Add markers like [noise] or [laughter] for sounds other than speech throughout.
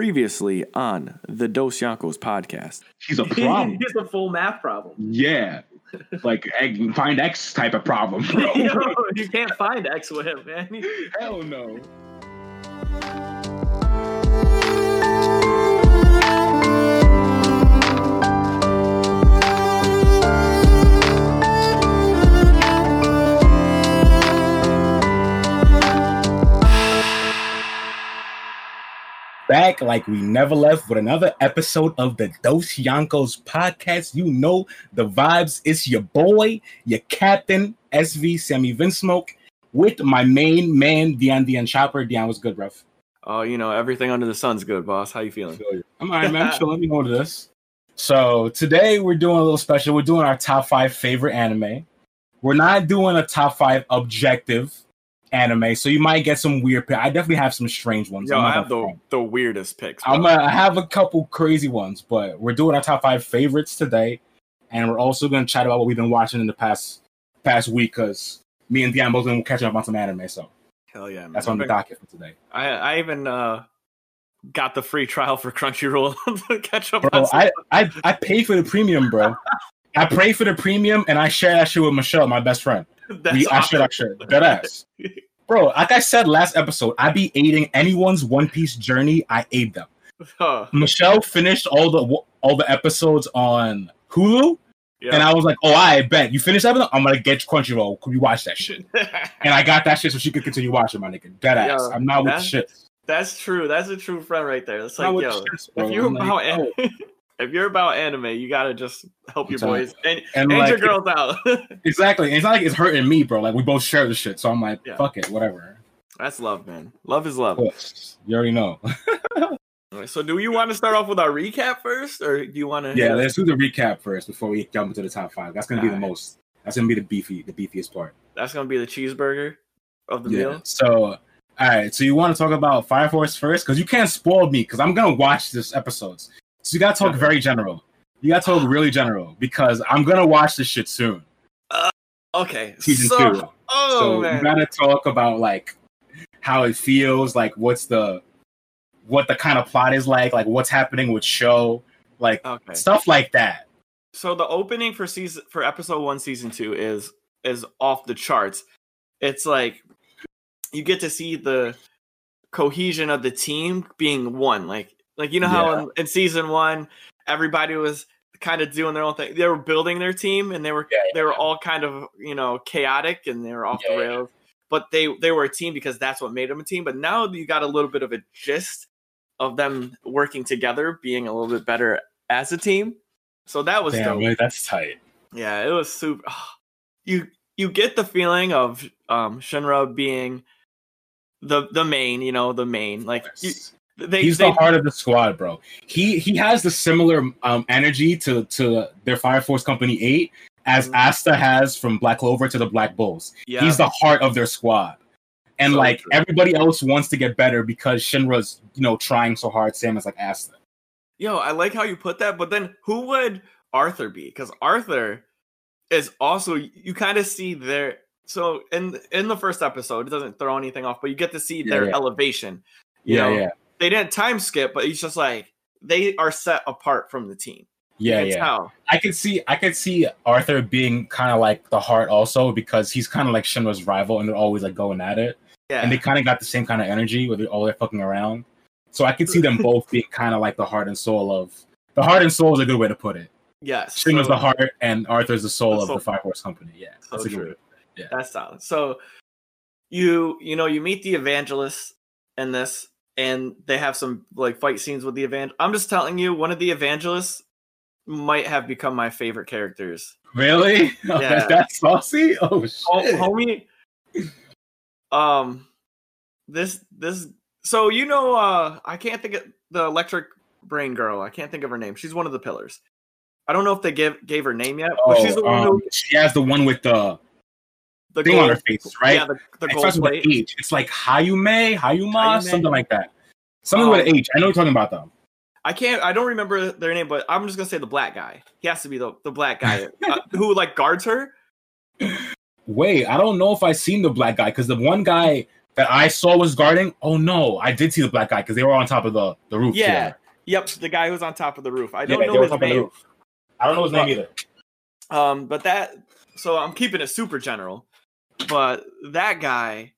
Previously on the Dos Yankos podcast. He's a [laughs] problem. He's a full math problem. yeah. Like egg- find X type of problem, bro. [laughs] you can't find X with him, man. Hell no. Back like we never left with another episode of the Dos Yankos podcast. You know the vibes. It's your boy, your captain, SV Sammy Vinsmoke, with my main man, Dion Dion Chopper. Dion, what's good, bruv? Oh, you know, everything under the sun's good, boss. How you feeling? I'm all right, man. [laughs] So let me go to this. So today we're doing a little special. We're doing our top five favorite anime. We're not doing a top five objective anime, so you might get some weird. pick- I definitely have some strange ones. Yo, I have the, the weirdest picks. bro. I'm gonna have a couple crazy ones, but we're doing our top five favorites today, and we're also gonna chat about what we've been watching in the past past week because me and Dion both been catching up on some anime, so Hell yeah, man. that's on the docket for today. I, I even uh, got the free trial for Crunchyroll [laughs] to catch up Bro, on I, I I paid for the premium, bro. I paid for the premium, and I share that shit with Michelle, my best friend. [laughs] That's We, I should, I awesome. should, dead ass. Bro, like I said last episode, I be aiding anyone's One Piece journey. I aid them. Huh. Michelle finished all the all the episodes on Hulu, Yeah. and I was like, "Oh, I bet you finished that. I'm gonna get Crunchyroll. Could you watch that shit?" [laughs] And I got that shit so she could continue watching my nigga. Dead ass. Yo, I'm not with shit. That's true. That's a true friend right there. It's like, yo, shits, if you're I'm like, about oh. [laughs] if you're about anime, you gotta just help your I'm boys and, And and like, your girls out. [laughs] exactly. And it's not like it's hurting me, bro. Like we both share the shit, so I'm like, Yeah. fuck it, whatever. That's love, man. Love is love. You already know. [laughs] All right, so, do you want to start off with our recap first, or do you want to? yeah, let's do the recap first before we jump into the top five. That's gonna be the most. That's gonna be the beefy, the beefiest part. That's gonna be the cheeseburger of the yeah. meal. So, all right. So you want to talk about Fire Force first because you can't spoil me because I'm gonna watch this episodes. So you gotta talk very general. You gotta talk really general because I'm gonna watch this shit soon. Uh, okay, Season so, two. Oh so you gotta talk about like how it feels, like what's the what the kind of plot is like, like what's happening with show, like okay. stuff like that. So the opening for season for episode one, season two is is off the charts. It's like you get to see the cohesion of the team being one. Like like you know how Yeah. in, in season one everybody was kind of doing their own thing. They were building their team and they were Yeah, they were all kind of you know chaotic and they were off Yeah, the yeah. rails. But they they were a team because that's what made them a team. But now you got a little bit of a gist of them working together, being a little bit better as a team. So that was Damn, dope. wait, that's tight. Yeah, it was super. You you get the feeling of um Shinra being the the main, you know, the main. Like they, He's they the heart of the squad, bro. He he has the similar um, energy to to their Fire Force Company Eight as Mhm. Asta has from Black Clover to the Black Bulls. yeah, He's the heart of their squad, and So like true. everybody else wants to get better because Shinra's you know trying so hard. Same as like Asta. yo, I like how you put that. But then who would Arthur be? Because Arthur is also you kind of see their so in in the first episode it doesn't throw anything off, but you get to see Yeah, their yeah. elevation. You Yeah, know, yeah, they didn't time skip, but he's just like they are set apart from the team. yeah, yeah. tell. I could see I could see Arthur being kind of like the heart also because he's kind of like Shinra's rival and they're always like going at it. Yeah, and they kind of got the same kind of energy where they're all they're fucking around. So I could see them [laughs] both being kind of like the heart and soul of the heart and soul is a good way to put it. yes. Shinra's so- the heart and Arthur's the soul The of the Fire Force Company. Yeah, So that's true. Yeah. That's solid. So you you know you meet the evangelist in this, and they have some like fight scenes with the evangel. I'm just telling you, one of the evangelists might have become my favorite characters. Really? Oh, [laughs] Yeah. that's saucy. Oh shit! Homie, um, this this so you know uh I can't think of the electric brain girl. I can't think of her name. She's one of the pillars. I don't know if they gave gave her name yet, but Oh, she's the one um, who she has the one with the the thing on her face, right? Yeah, the, the it gold with plate. an H. It's like Hayume, Hayuma, Hayume? something like that. Something with Um, H. I know you're talking about though. I can't. I don't remember their name, but I'm just gonna say the black guy. He has to be the the black guy [laughs] uh, who like guards her. Wait, I don't know if I seen the black guy because the one guy that I saw was guarding. Oh no, I did see the black guy because they were on top of the the roof. Yeah. together. Yep, the guy who's on top of the roof. I don't they know his on top of the name. roof. I don't know his name either. Um, but that so I'm keeping it super general. But that guy,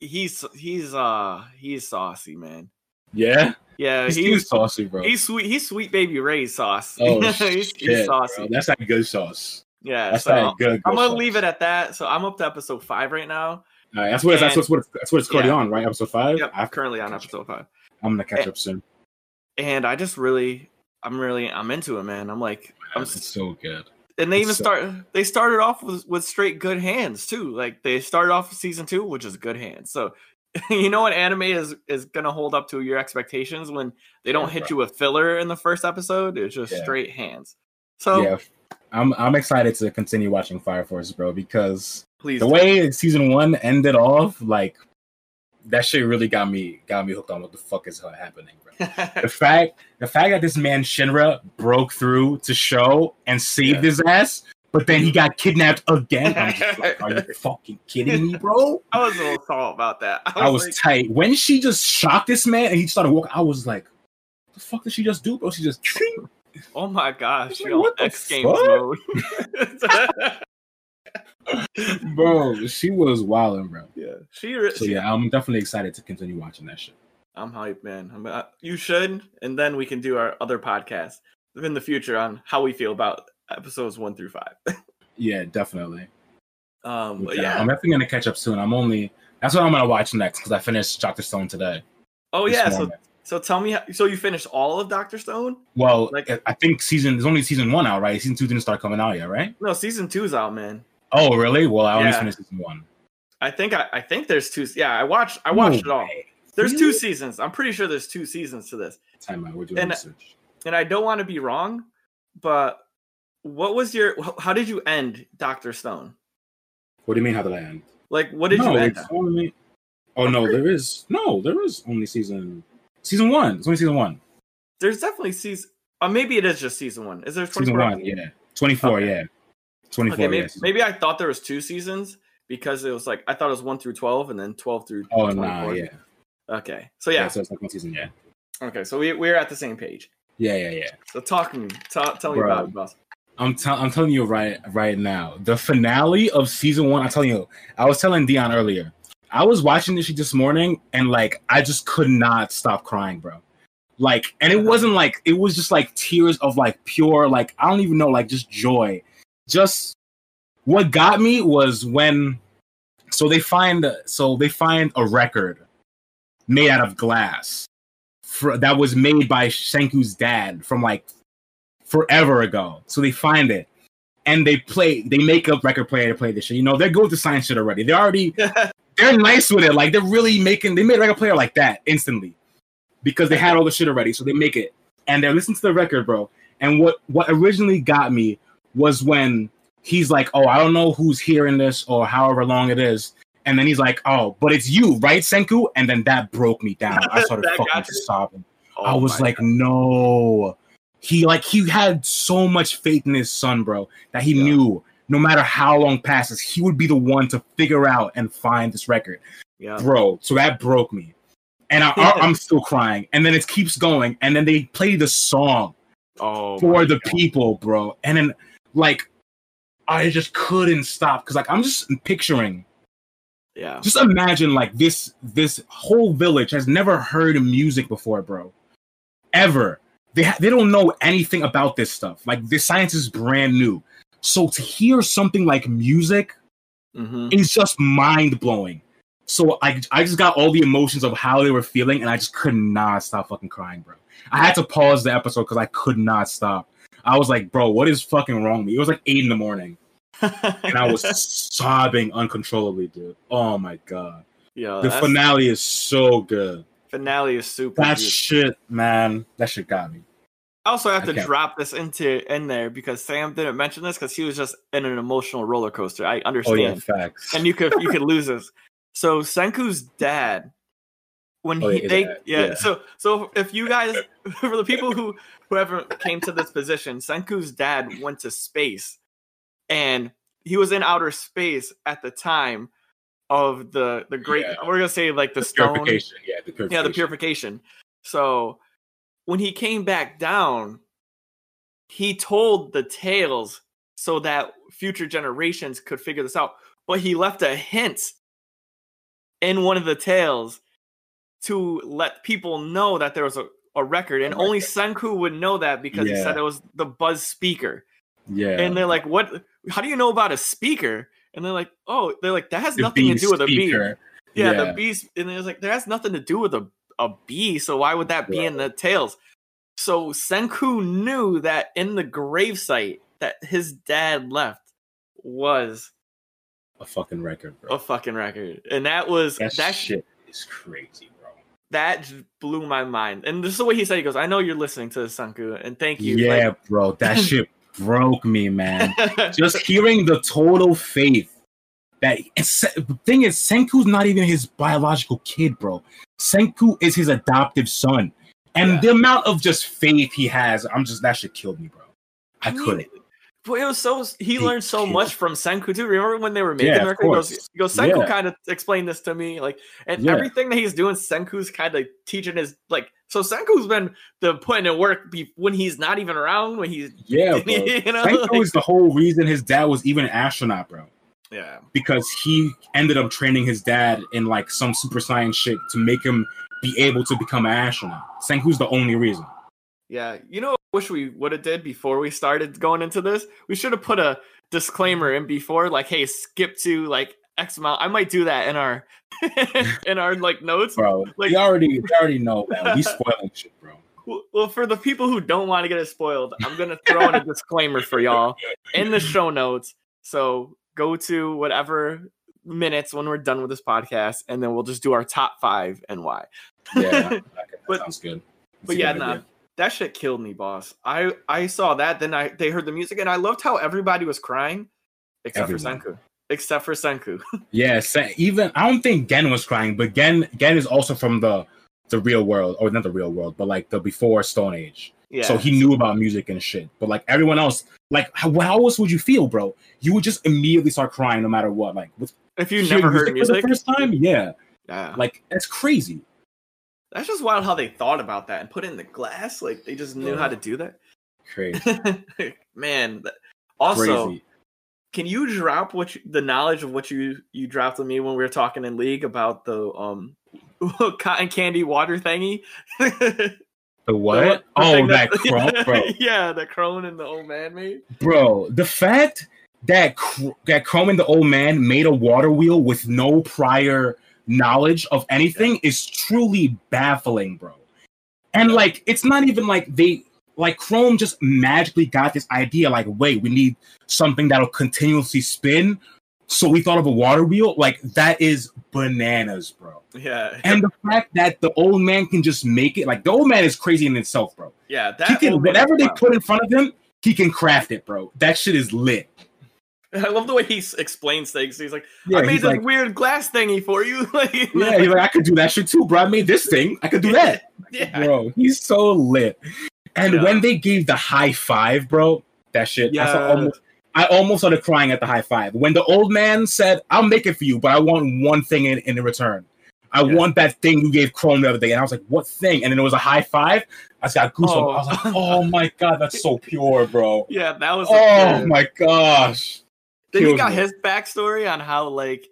he's he's uh he's saucy, man. Yeah, Yeah, he's, he's saucy, bro. he's sweet. He's sweet baby Ray's sauce. oh [laughs] he's, shit, he's bro. saucy. That's that good sauce. Yeah, That's so that good. good I'm gonna sauce. leave it at that. So I'm up to episode five right now. All right, that's what it's, that's what it's, that's what it's currently Yeah. on, right? Episode five. Yep, I'm currently on episode five, I'm gonna catch Eh, up soon. and I just really, I'm really, I'm into it, man. I'm like, I'm, It's so good. And they even so- uh, start, they started off with with straight good hands too. Like they started off season two, which is good hands. So. [laughs] You know what anime is is gonna hold up to your expectations when they don't hit bro. you with filler in the first episode. It's just Yeah. straight hands. So yeah, I'm I'm excited to continue watching Fire Force, bro, because please, the way season one ended off, like that shit really got me got me hooked on what the fuck is happening, bro. The fact the fact that this man Shinra broke through to show and saved Yeah. his ass, but then he mm-hmm. got kidnapped again. I'm just like, [laughs] are you fucking kidding me, bro? I was a little thought about that. I was like, tight. When she just shocked this man and he started walking, I was like, the fuck did she just do, bro? She just oh my gosh, Like, what the X Games mode. [laughs] bro, she was wilding, bro. yeah, she. So yeah, I'm definitely excited to continue watching that shit. I'm hyped, man. I'm, uh, you should, and then we can do our other podcast in the future on how we feel about episodes one through five. [laughs] Yeah, definitely. Um, but Yeah. I'm definitely gonna catch up soon. I'm only that's what I'm gonna watch next because I finished Doctor Stone today. oh yeah. So morning. so tell me, how, so you finished all of Doctor Stone? well, like- I think season there's only season one out, right? Season two didn't start coming out yet, right? No, season two's out, man. Oh, really? Well, I only Yeah. finished season one. I think I, I think there's two. Yeah, I watched I watched it all. way. There's two seasons. I'm pretty sure there's two seasons to this. Time out. We're doing And- research. and I don't want to be wrong, but what was your how did you end Doctor Stone? What do you mean? How did I end? Like what did no, you end? only. Oh no, there is no, there is only season season one. It's only season one. There's definitely season. Uh, maybe it is just season one. Is there 24 Season one, yeah. Twenty four, Okay. yeah. Twenty four, Okay, maybe, yeah. maybe I thought there was two seasons because it was like I thought it was one through twelve and then twelve through. Oh 24. nah, yeah. Okay, so yeah. yeah So it's like one season, yeah. Okay, so we we're at the same page. Yeah, yeah, yeah. So talk me, ta- tell me Bro. about it, boss. I'm, tell I'm telling you right right now. The finale of season one. I'm telling you. I was telling Dion earlier. I was watching this shit this morning, and like I just could not stop crying, bro. Like, and it wasn't like it was just like tears of like pure like I don't even know like just joy. Just what got me was when so they find so they find a record made out of glass for, that was made by Senku's dad from like forever ago. So they find it and they play, they make a record player to play this shit. You know, they're good with the science shit already. They're already, [laughs] they're nice with it. Like they're really making, they made a record player like that instantly because they had all the shit already. So they make it and they're listening to the record, bro. And what, what originally got me was when he's like, oh, I don't know who's hearing this or however long it is. And then he's like, oh, but it's you, right, Senku? And then that broke me down. I [laughs] started fucking sobbing. Oh I was like, God. no. He like he had so much faith in his son, bro, that he Yeah. knew no matter how long passes, he would be the one to figure out and find this record, yeah, bro. So that broke me, and I, Yeah. I, [laughs] am still crying. And then it keeps going, and then they play the song oh for the God. people, bro. And then like I just couldn't stop because like I'm just picturing yeah, just imagine like this this whole village has never heard music before, bro. Ever. They ha- they don't know anything about this stuff. Like this science is brand new. So to hear something like music hmm is just mind blowing. So I I just got all the emotions of how they were feeling, and I just could not stop fucking crying, bro. I had to pause the episode because I could not stop. I was like, bro, what is fucking wrong with me? It was like eight in the morning, and I was sobbing uncontrollably, dude. Oh my god. yeah. The finale is so good. finale is super. That beautiful. shit, man. That shit got me. I also have to Okay. drop this into in there because Sam didn't mention this because he was just in an emotional roller coaster. I Oh understand, yeah, facts. and you could you could lose this. So Senku's dad, when Oh, he yeah, they yeah, yeah. so so if you guys [laughs] for the people who whoever came to this position, Senku's dad went to space, and he was in outer space at the time of the the great. Yeah. We're gonna say like the, stone. Purification. Yeah, the purification. Yeah, the purification. So when he came back down, he told the tales so that future generations could figure this out. But he left a hint in one of the tales to let people know that there was a, a record, and A only record. Senku would know that because he said it was the buzz speaker. Yeah. And they're like, "What? How do you know about a speaker?" And they're like, "Oh, they're like that has The nothing to do with a bee." Yeah, Yeah. the bees, and it was like that has nothing to do with a a bee. So why would that be in the tales? So Senku knew that in the gravesite that his dad left was A fucking record, bro. a fucking record, and that was that, that shit is crazy, bro. that blew my mind. And this is the way he said. He goes, "I know you're listening to this, Senku, and thank you." Yeah, bro. That [laughs] shit broke me, man. [laughs] Just hearing the total faith that the thing is, Senku's not even his biological kid, bro. Senku is his adoptive son. And Yeah. the amount of just faith he has, I'm just that shit killed me, bro. I I mean, couldn't. But it was so he He learned so much from Senku too. Remember when they were making Yeah, the record? He goes, he goes, Senku Yeah. kind of explained this to me, like, and Yeah. everything that he's doing, Senku's kind of teaching his like. So Senku's been the putting in work be, when he's not even around. When he's Yeah, [laughs] bro. you know, Senku like- is the whole reason his dad was even an astronaut, bro. yeah, Because he ended up training his dad in like some super science shit to make him be able to become an astronaut. Senku's the only reason. Yeah. You know, what I wish we would have did before we started going into this. We should have put a disclaimer in before, like, hey, skip to like X amount. I might do that in our [laughs] in our like notes. Bro, Like- we already we already know that. We spoiling shit, bro. Well, for the people who don't want to get it spoiled, I'm gonna throw in a [laughs] disclaimer for y'all in the show notes. So go to whatever minutes when we're done with this podcast, and then we'll just do our top five and why. Yeah, [laughs] that But- sounds good. That's But yeah, nah, idea. That shit killed me, boss. I I saw that, then I they heard the music, and I loved how everybody was crying, except Everyone. for Senku. Except for Senku. [laughs] Yeah, even I don't think Gen was crying, but Gen Gen is also from the the real world, or not the real world, but like the before Stone Age. yeah. So he knew about music and shit. But like everyone else, like how, how else would you feel, bro? You would just immediately start crying no matter what. Like with if you never heard for music, the first time, yeah, yeah. like that's crazy. That's just wild how they thought about that and put it in the glass. Like they just knew how to do that. Crazy, [laughs] Man, also, crazy. can you drop what you, the knowledge of what you you dropped with me when we were talking in league about the um [laughs] cotton candy water thingy? the [laughs] The what? one- the oh, thing that crump, bro. yeah, the Chrome and the old man made. bro the fact that Cr- that Chrome and the old man made a water wheel with no prior knowledge of anything is truly baffling bro. And like it's not even like they like Chrome just magically got this idea like wait we need something that'll continuously spin. So we thought of a water wheel? Like that is bananas bro. Yeah, and the fact that the old man can just make it like the old man is crazy in itself bro. Yeah. That he can whatever they put in front of him, he can craft it, bro. That shit is lit. [laughs] I love the way he explains things. He's like, Yeah, I made this like, weird glass thingy for you. [laughs] like, yeah, he's like, I could do that shit too, bro. I made this thing. I could do [laughs] that, yeah, bro. He's so lit. And Yeah. when they gave the high five, bro, that shit, I, Yeah. almost, I almost started crying at the high five. When the old man said, "I'll make it for you, but I want one thing in, in return. I Yeah. want that thing you gave Chrome the other day." And I was like, "What thing?" And then it was a high five. I just got goosebumps. Oh. I was like, oh. "Oh my god, that's so pure, bro." yeah. That was. Oh good. my gosh. Then he got me. his backstory on how like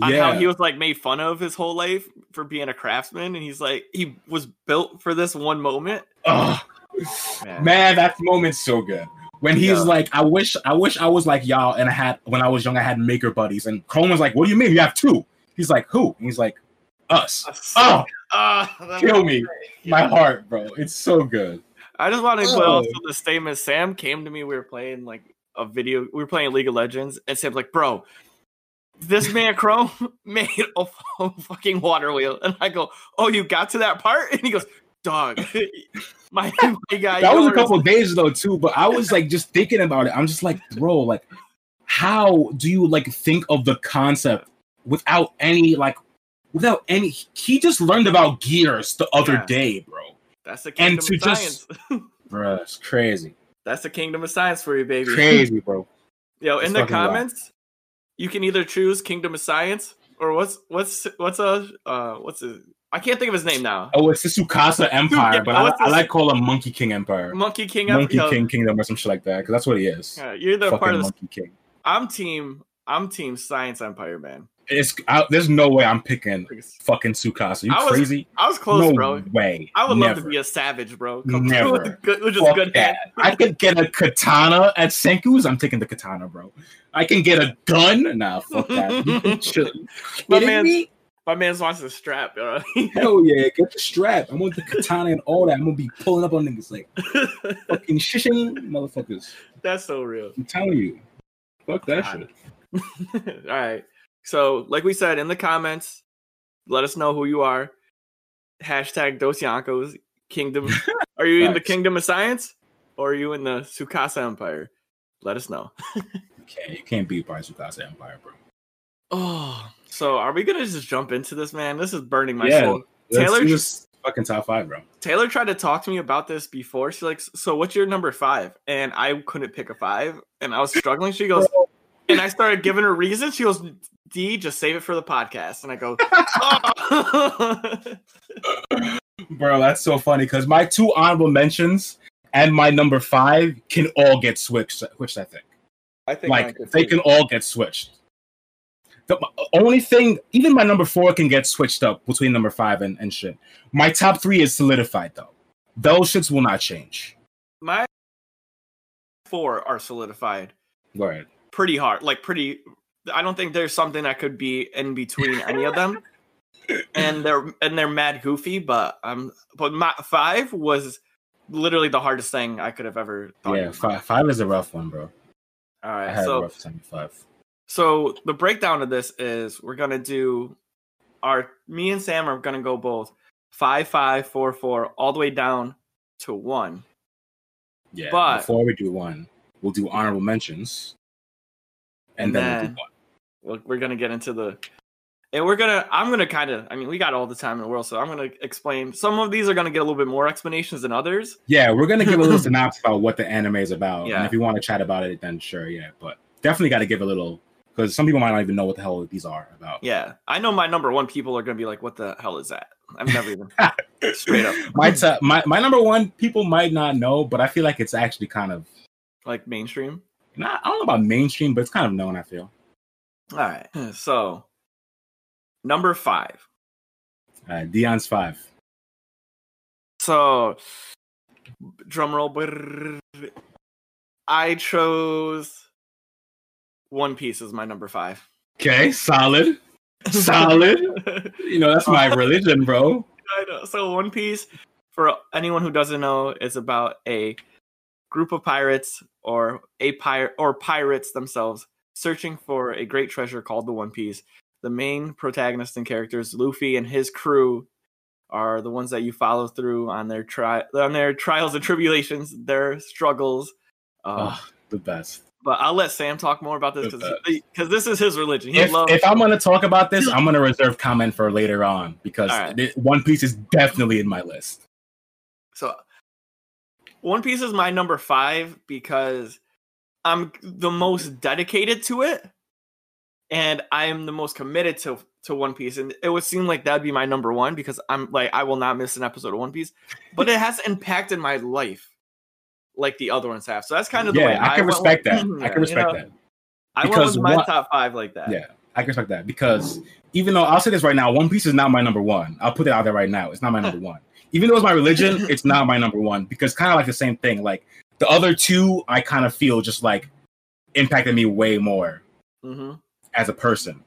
on Yeah. how he was like made fun of his whole life for being a craftsman, and he's like he was built for this one moment. Man. Man, that moment's so good. When he's Yeah. like, I wish, I wish I was like y'all, and I had when I was young, I had maker buddies, and Chrome was like, "What do you mean you have two? He's like, "Who?" And he's like, "Us." Oh, [laughs] ah, that kill me, great. my heart, bro. It's so good. I just want to put Oh. also the statement. Sam came to me. We were playing like a video. We were playing League of Legends, and Sam's like, "Bro, this man Chrome [laughs] made a [laughs] fucking water wheel." And I go, "Oh, you got to that part?" [laughs] And he goes, "Dog, my, my guy." That was a couple of days though too, but I was like just thinking about it. I'm just like, bro, like, how do you like think of the concept without any like, without any? He just learned about gears the other Yeah. day, bro. That's the and to just- Bro, it's crazy, That's the kingdom of science for you, baby. crazy, [laughs] bro. Yo, in the fucking wild. comments, you can either choose Kingdom of Science or what's what's what's a uh what's it? I can't think of his name now. Oh, it's the Tsukasa Empire, Yeah, but I, I like call him Monkey King Empire, Monkey King. Monkey yo, King Kingdom or some shit like that, because that's what he is. yeah, you're the Fucking part of the. Monkey King. I'm team. I'm team Science Empire, man. It's I, there's no way I'm picking fucking Tsukasa. You I was crazy? I was close, no bro. way. I would love to be a savage, bro. Come Never. [laughs] with, good, with just good that. I could [laughs] get a katana at Senku's. I'm taking the katana, bro. I can get a gun. Nah, fuck that. You can [laughs] chill. My man's- me? My man's wants to strap, bro. Hell yeah, get the strap. I want the katana and all that. I'm gonna be pulling up on niggas like fucking shishing motherfuckers. That's so real. I'm telling you. Fuck that God. shit. All right. So, like we said in the comments, let us know who you are. Hashtag Dos Yankos Kingdom. [laughs] Are you in the Kingdom of Science or are you in the Tsukasa Empire? Let us know. Okay, [laughs] you can't beat by Tsukasa Empire, bro. Oh, so are we gonna just jump into this, man? This is burning my Yeah. soul. Taylor just fucking top five, bro. Taylor tried to talk to me about this before. She's like, "So what's your number five? And I couldn't pick a five, and I was struggling. She goes, and I started giving her reasons. She goes, "D, just save it for the podcast." And I go, "Oh." [laughs] Bro, that's so funny because my two honorable mentions and my number five can all get switched. Switched, I think. I think Like they can all get switched. The only thing, even my number four can get switched up between number five and, and shit. My top three is solidified though. Those shits will not change. my four are solidified Right. pretty hard, like pretty. I don't think there's something that could be in between any of them. and they're and they're mad goofy, but um, but my five was literally the hardest thing I could have ever. Thought Yeah, five, five is a rough one, bro. All I right, had a so rough time with five. so the breakdown of this is we're gonna do our me and Sam are gonna go both five five four four all the way down to one. Yeah. But- before we do one, we'll do honorable mentions, and, And then, we'll do one. We're, we're gonna get into the and we're gonna i'm gonna kind of i mean we got all the time in the world so i'm gonna explain some of these are gonna get a little bit more explanations than others Yeah, we're gonna give a little [laughs] synopsis about what the anime is about, Yeah. and if you want to chat about it, then sure, yeah. But definitely got to give a little because some people might not even know what the hell these are about. yeah i know my number one people are gonna be like what the hell is that i've never even [laughs] straight up my, t- my my number one people might not know, but I feel like it's actually kind of like mainstream not. I don't know about mainstream, but it's kind of known. I feel. All right [laughs] so number five Uh, Dion's five. so drum roll brrr. i chose one piece as my number five Okay, solid, solid. [laughs] you know that's my religion, bro. I know. So One Piece, for anyone who doesn't know, is about a group of pirates or a pirate or pirates themselves searching for a great treasure called the One Piece. The main protagonist and characters, Luffy and his crew, are the ones that you follow through on their tri- on their trials and tribulations, their struggles. Uh, Oh, the best. but I'll let Sam talk more about this The because this is his religion. He If, loves if I'm gonna talk about this, I'm gonna reserve comment for later on because All right. thi- One Piece is definitely in my list. So One Piece is my number five because I'm the most dedicated to it and I am the most committed to to One Piece. And it would seem like that'd be my number one because I'm like I will not miss an episode of One Piece. But it has impacted my life like the other ones have. So that's kind of the way Yeah, I can went respect that. Yeah, I can you respect know, that. I went with my what- top five like that. Yeah, I can respect that because even though I'll say this right now, One Piece is not my number one. I'll put it out there right now. It's not my number [laughs] one. Even though it's my religion, [laughs] it's not my number one because kind of like the same thing. Like the other two, I kind of feel just like impacted me way more hmm as a person.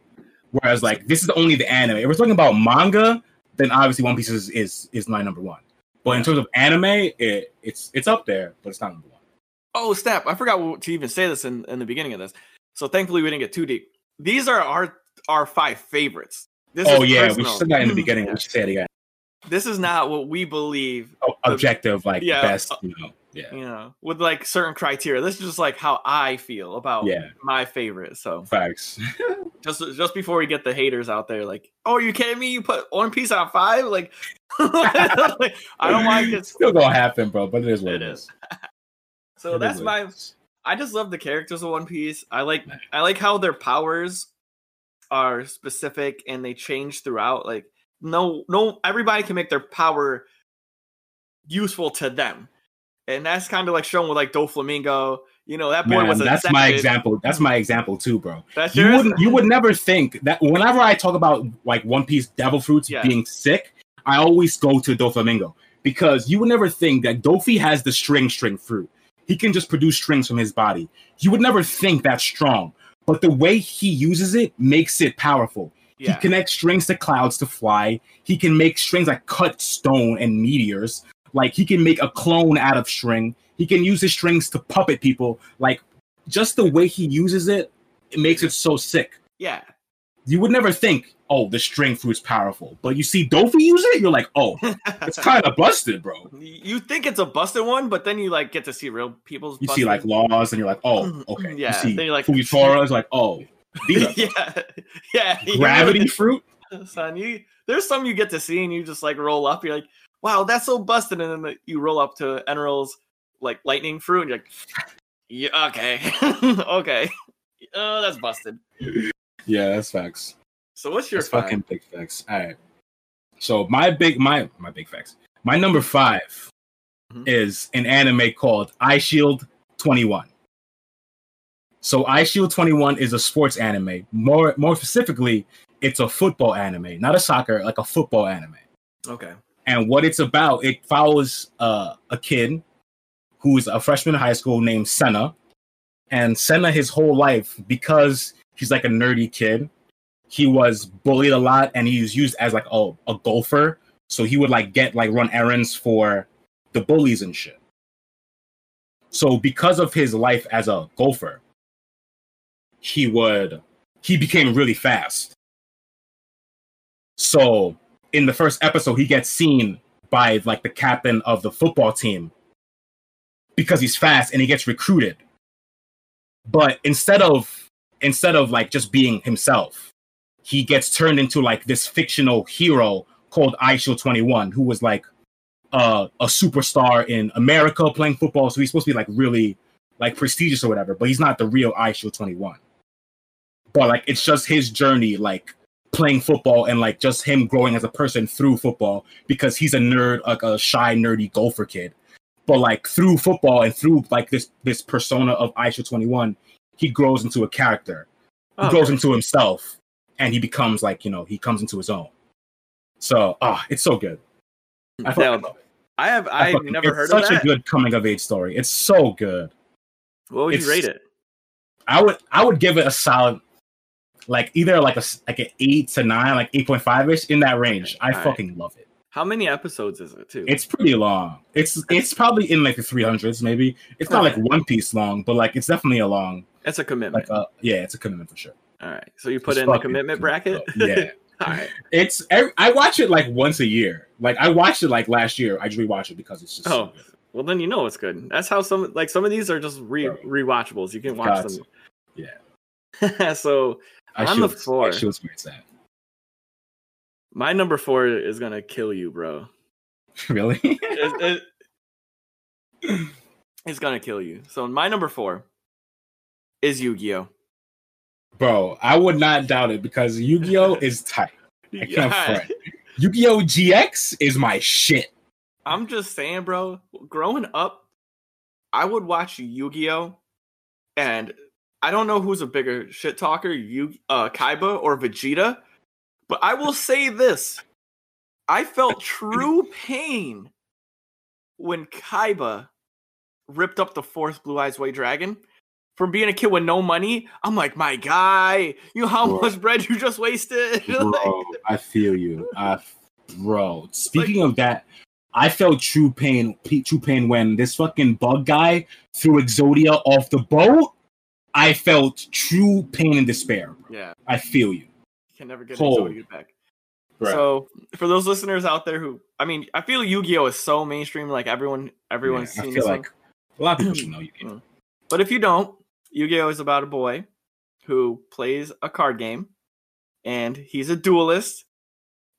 Whereas like this is only the anime. If we're talking about manga, then obviously One Piece is is, is my number one. But in terms of anime, it, it's it's up there, but it's not number one. Oh, snap. I forgot to even say this in, in the beginning of this. So thankfully we didn't get too deep. These are our our five favorites. This oh is yeah, we personal. said that in the beginning. Yeah. We should say it again. This is not what we believe, Oh, objective, like Yeah. best, you know. Yeah. you know, with like certain criteria. This is just like how I feel about Yeah. my favorite. So Facts. [laughs] just just before we get the haters out there, like, oh, are you kidding me? You put One Piece on five? Like, [laughs] I don't like it. Still gonna happen, bro. But it is what It is. So It that's is my is. I just love the characters of One Piece. I like I like how their powers are specific and they change throughout. Like no no everybody can make their power useful to them. And that's kind of like shown with like Doflamingo. You know, that boy Man, was that's my example. That's my example too, bro. That's You wouldn't you would never think that whenever I talk about like One Piece devil fruits Yeah. being sick, I always go to Doflamingo because you would never think that Doffy has the string string fruit. He can just produce strings from his body. You would never think that's strong, but the way he uses it makes it powerful. yeah. He connects strings to clouds to fly. He can make strings that cut stone and meteors. Like he can make a clone out of string. He can use his strings to puppet people. Like just the way he uses it, it makes it so sick. yeah. You would never think, oh, the string fruit's powerful. But you see Doffy use it, you're like, oh, it's [laughs] kind of busted, bro. you think it's a busted one, but then you like get to see real people's You see like laws, and you're like, oh, mm-hmm. okay. Yeah, You see then you're like- Fujitora is like, oh, [laughs] yeah. Yeah. [laughs] gravity fruit. son. You there's some you get to see and you just like roll up. You're like, wow, that's so busted, and then the- you roll up to Enel's like lightning fruit, and you're like, yeah, okay, [laughs] okay, oh, that's busted. Yeah, that's facts. So what's your That's fucking big facts. All right. So my big my my big facts. My number 5 Mhm. is an anime called Eyeshield 21. So Eyeshield 21 is a sports anime. More more specifically, it's a football anime, not a soccer, like a football anime. Okay. And what it's about, it follows uh, a kid who's a freshman in high school named Sena. And Sena, his whole life, because he's like a nerdy kid, he was bullied a lot and he was used as like a, a golfer. So he would like get like run errands for the bullies and shit. So because of his life as a golfer, he would he became really fast. So in the first episode, he gets seen by like the captain of the football team because he's fast and he gets recruited. But instead of instead of like just being himself, he gets turned into like this fictional hero called Eyeshield 21, who was like uh, a superstar in America playing football. So he's supposed to be like really like prestigious or whatever, but he's not the real Eyeshield 21. But like it's just his journey, like playing football and like just him growing as a person through football because he's a nerd, like a shy, nerdy golfer kid. But like through football and through like this this persona of Eyeshield 21, he grows into a character. He Oh, grows into himself and he becomes like, you know, he comes into his own. So ah, it's so good. I Now. I have I I've never it's heard such of that. a good coming of age story. It's so good. what would you rate it? I would I would give it a solid like either like a like an eight to nine, like eight point five ish in that range. I Alright. fucking love it. How many episodes is it too? It's pretty long. It's it's probably in like the three hundreds, maybe. It's not like Okay. One Piece long, but like it's definitely a long. it's a commitment. Like uh, yeah, it's a commitment for sure. All right. So you put It's in the commitment bracket. Yeah, [laughs] All right. it's I watch it like once a year. Like I watched it like last year. I just rewatch it because it's just so Oh, well then you know it's good. That's how some like some of these are just re rewatchables. You can watch Got them. to. Yeah. [laughs] so I on the floor. I should where it's at. my number four is gonna kill you, bro. [laughs] really? It- it- it's gonna kill you. So my number four is Yu-Gi-Oh. Bro, I would not doubt it because Yu-Gi-Oh is tight. [laughs] I can't front. Yu-Gi-Oh GX is my shit. I'm just saying, bro. Growing up, I would watch Yu-Gi-Oh, and I don't know who's a bigger shit talker, you uh, Kaiba or Vegeta, but I will say this: I felt [laughs] true pain when Kaiba ripped up the fourth Blue Eyes White Dragon. From being a kid with no money, I'm like, my guy, you know how Bro. much bread you just wasted. [laughs] Bro, I feel you. I, bro, speaking of that, I felt true pain, true pain when this fucking bug guy threw Exodia off the boat. I felt true pain and despair. Bro. yeah, I feel you. you can never get Holy Exodia back. Bro. So for those listeners out there who, I mean, I feel Yu-Gi-Oh is so mainstream, like everyone, everyone's Yeah, seen this like a lot of people should know Yu-Gi-Oh. [clears throat] Mm. But if you don't, Yu-Gi-Oh is about a boy who plays a card game, and he's a duelist,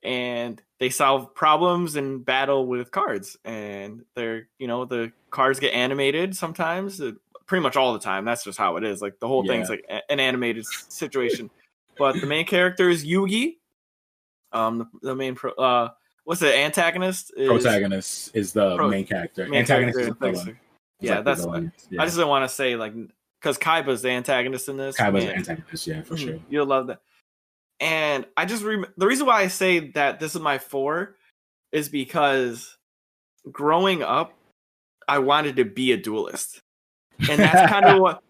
and they solve problems and battle with cards, and they're, you know, the cards get animated sometimes. The pretty much all the time. That's just how it is. Like the whole thing's like a- an animated situation. but the main character is Yugi. Um, the, the main pro, uh, what's the antagonist? Is, Protagonist is the Pro- main character. main Antagonist is the villain. Yeah, like that's. villain. Yeah. I just didn't want to say like because Kaiba's the antagonist in this. Kaiba's an antagonist, yeah, for Mhm. sure. You'll love that. And I just rem- the reason why I say that this is my four is because growing up, I wanted to be a duelist, and that's kind of [laughs] what,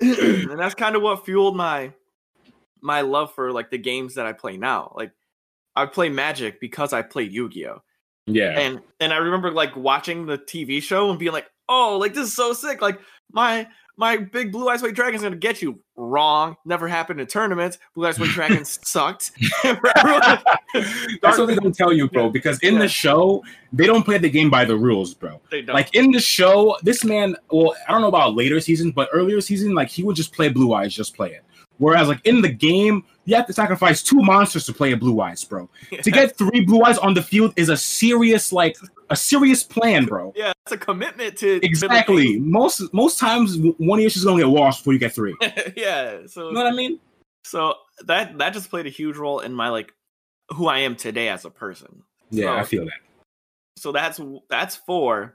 and that's kind of what fueled my my love for like the games that I play now. Like I play Magic because I played Yu Gi Oh, Yeah. and and I remember like watching the TV show and being like, oh, like this is so sick. Like my my big blue eyes white dragon's gonna get you. Wrong. Never happened in tournaments. Blue eyes white dragon [laughs] sucked. That's [laughs] what they don't tell you, bro. Because in Yeah. the show, they don't play the game by the rules, bro. They don't. Like in the show, this man, well, I don't know about later seasons, but earlier season, like he would just play Blue Eyes, just play it. Whereas, like in the game, you have to sacrifice two monsters to play a Blue Eyes, bro. [laughs] To get three Blue Eyes on the field is a serious, like, a serious plan, bro. yeah, it's a commitment to to Exactly. Most most times, one of is gonna get washed before you get three. [laughs] yeah. So You know what I mean? so that that just played a huge role in my like who I am today as a person. Yeah, Oh. I feel that. so that's that's four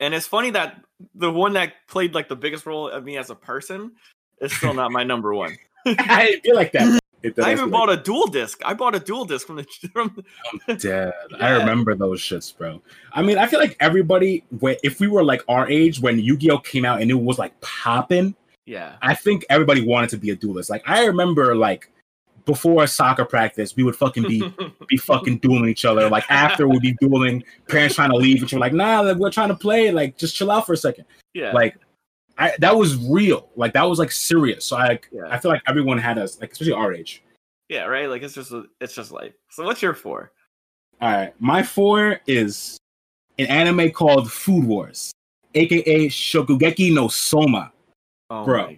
and it's funny that the one that played like the biggest role of me as a person is still not my number one [laughs] I feel like that. It i even feel bought a Duel Disk i bought a Duel Disk from the [laughs] from the- Dead. I remember those shits, bro. I mean, I feel like everybody, wh- if we were like our age when Yu Gi Oh came out and it was like popping, yeah I think everybody wanted to be a duelist. Like I remember, like before soccer practice, we would fucking be [laughs] be fucking dueling each other. Like after we'd be dueling, parents trying to leave, and you're like, nah, like, we're trying to play. Like just chill out for a second. yeah Like. I, that was real, like that was like serious. So I, Yeah. I feel like everyone had us, like especially our age. yeah right like it's just it's just life so what's your four All right, my four is an anime called Food Wars, aka Shokugeki no Soma. oh Bro.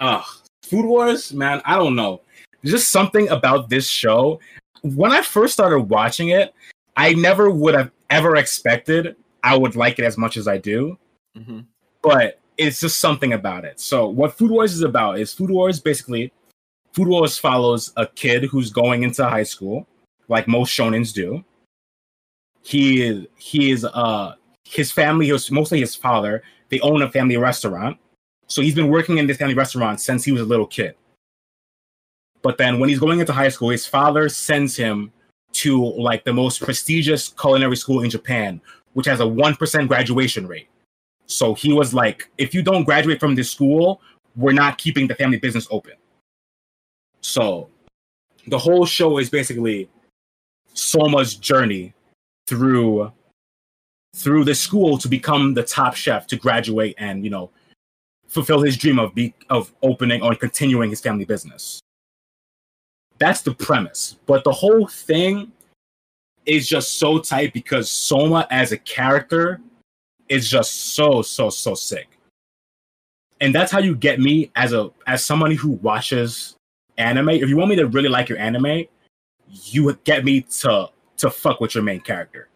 Ugh, Food Wars, man, I don't know. There's just something about this show. When I first started watching it, I never would have ever expected I would like it as much as I do, Mhm. but it's just something about it. So, what Food Wars is about is Food Wars basically, Food Wars follows a kid who's going into high school, like most shonens do. He is he is uh his family, his, mostly his father, they own a family restaurant. So he's been working in this family restaurant since he was a little kid. But then when he's going into high school, his father sends him to like the most prestigious culinary school in Japan, which has a 1% graduation rate. So he was like, if you don't graduate from this school, we're not keeping the family business open. So the whole show is basically Soma's journey through through the school to become the top chef to graduate and you know fulfill his dream of be of opening or continuing his family business. That's the premise, but the whole thing is just so tight because Soma as a character is just so so so sick. And that's how you get me as a as somebody who watches anime. If you want me to really like your anime, you would get me to to fuck with your main character.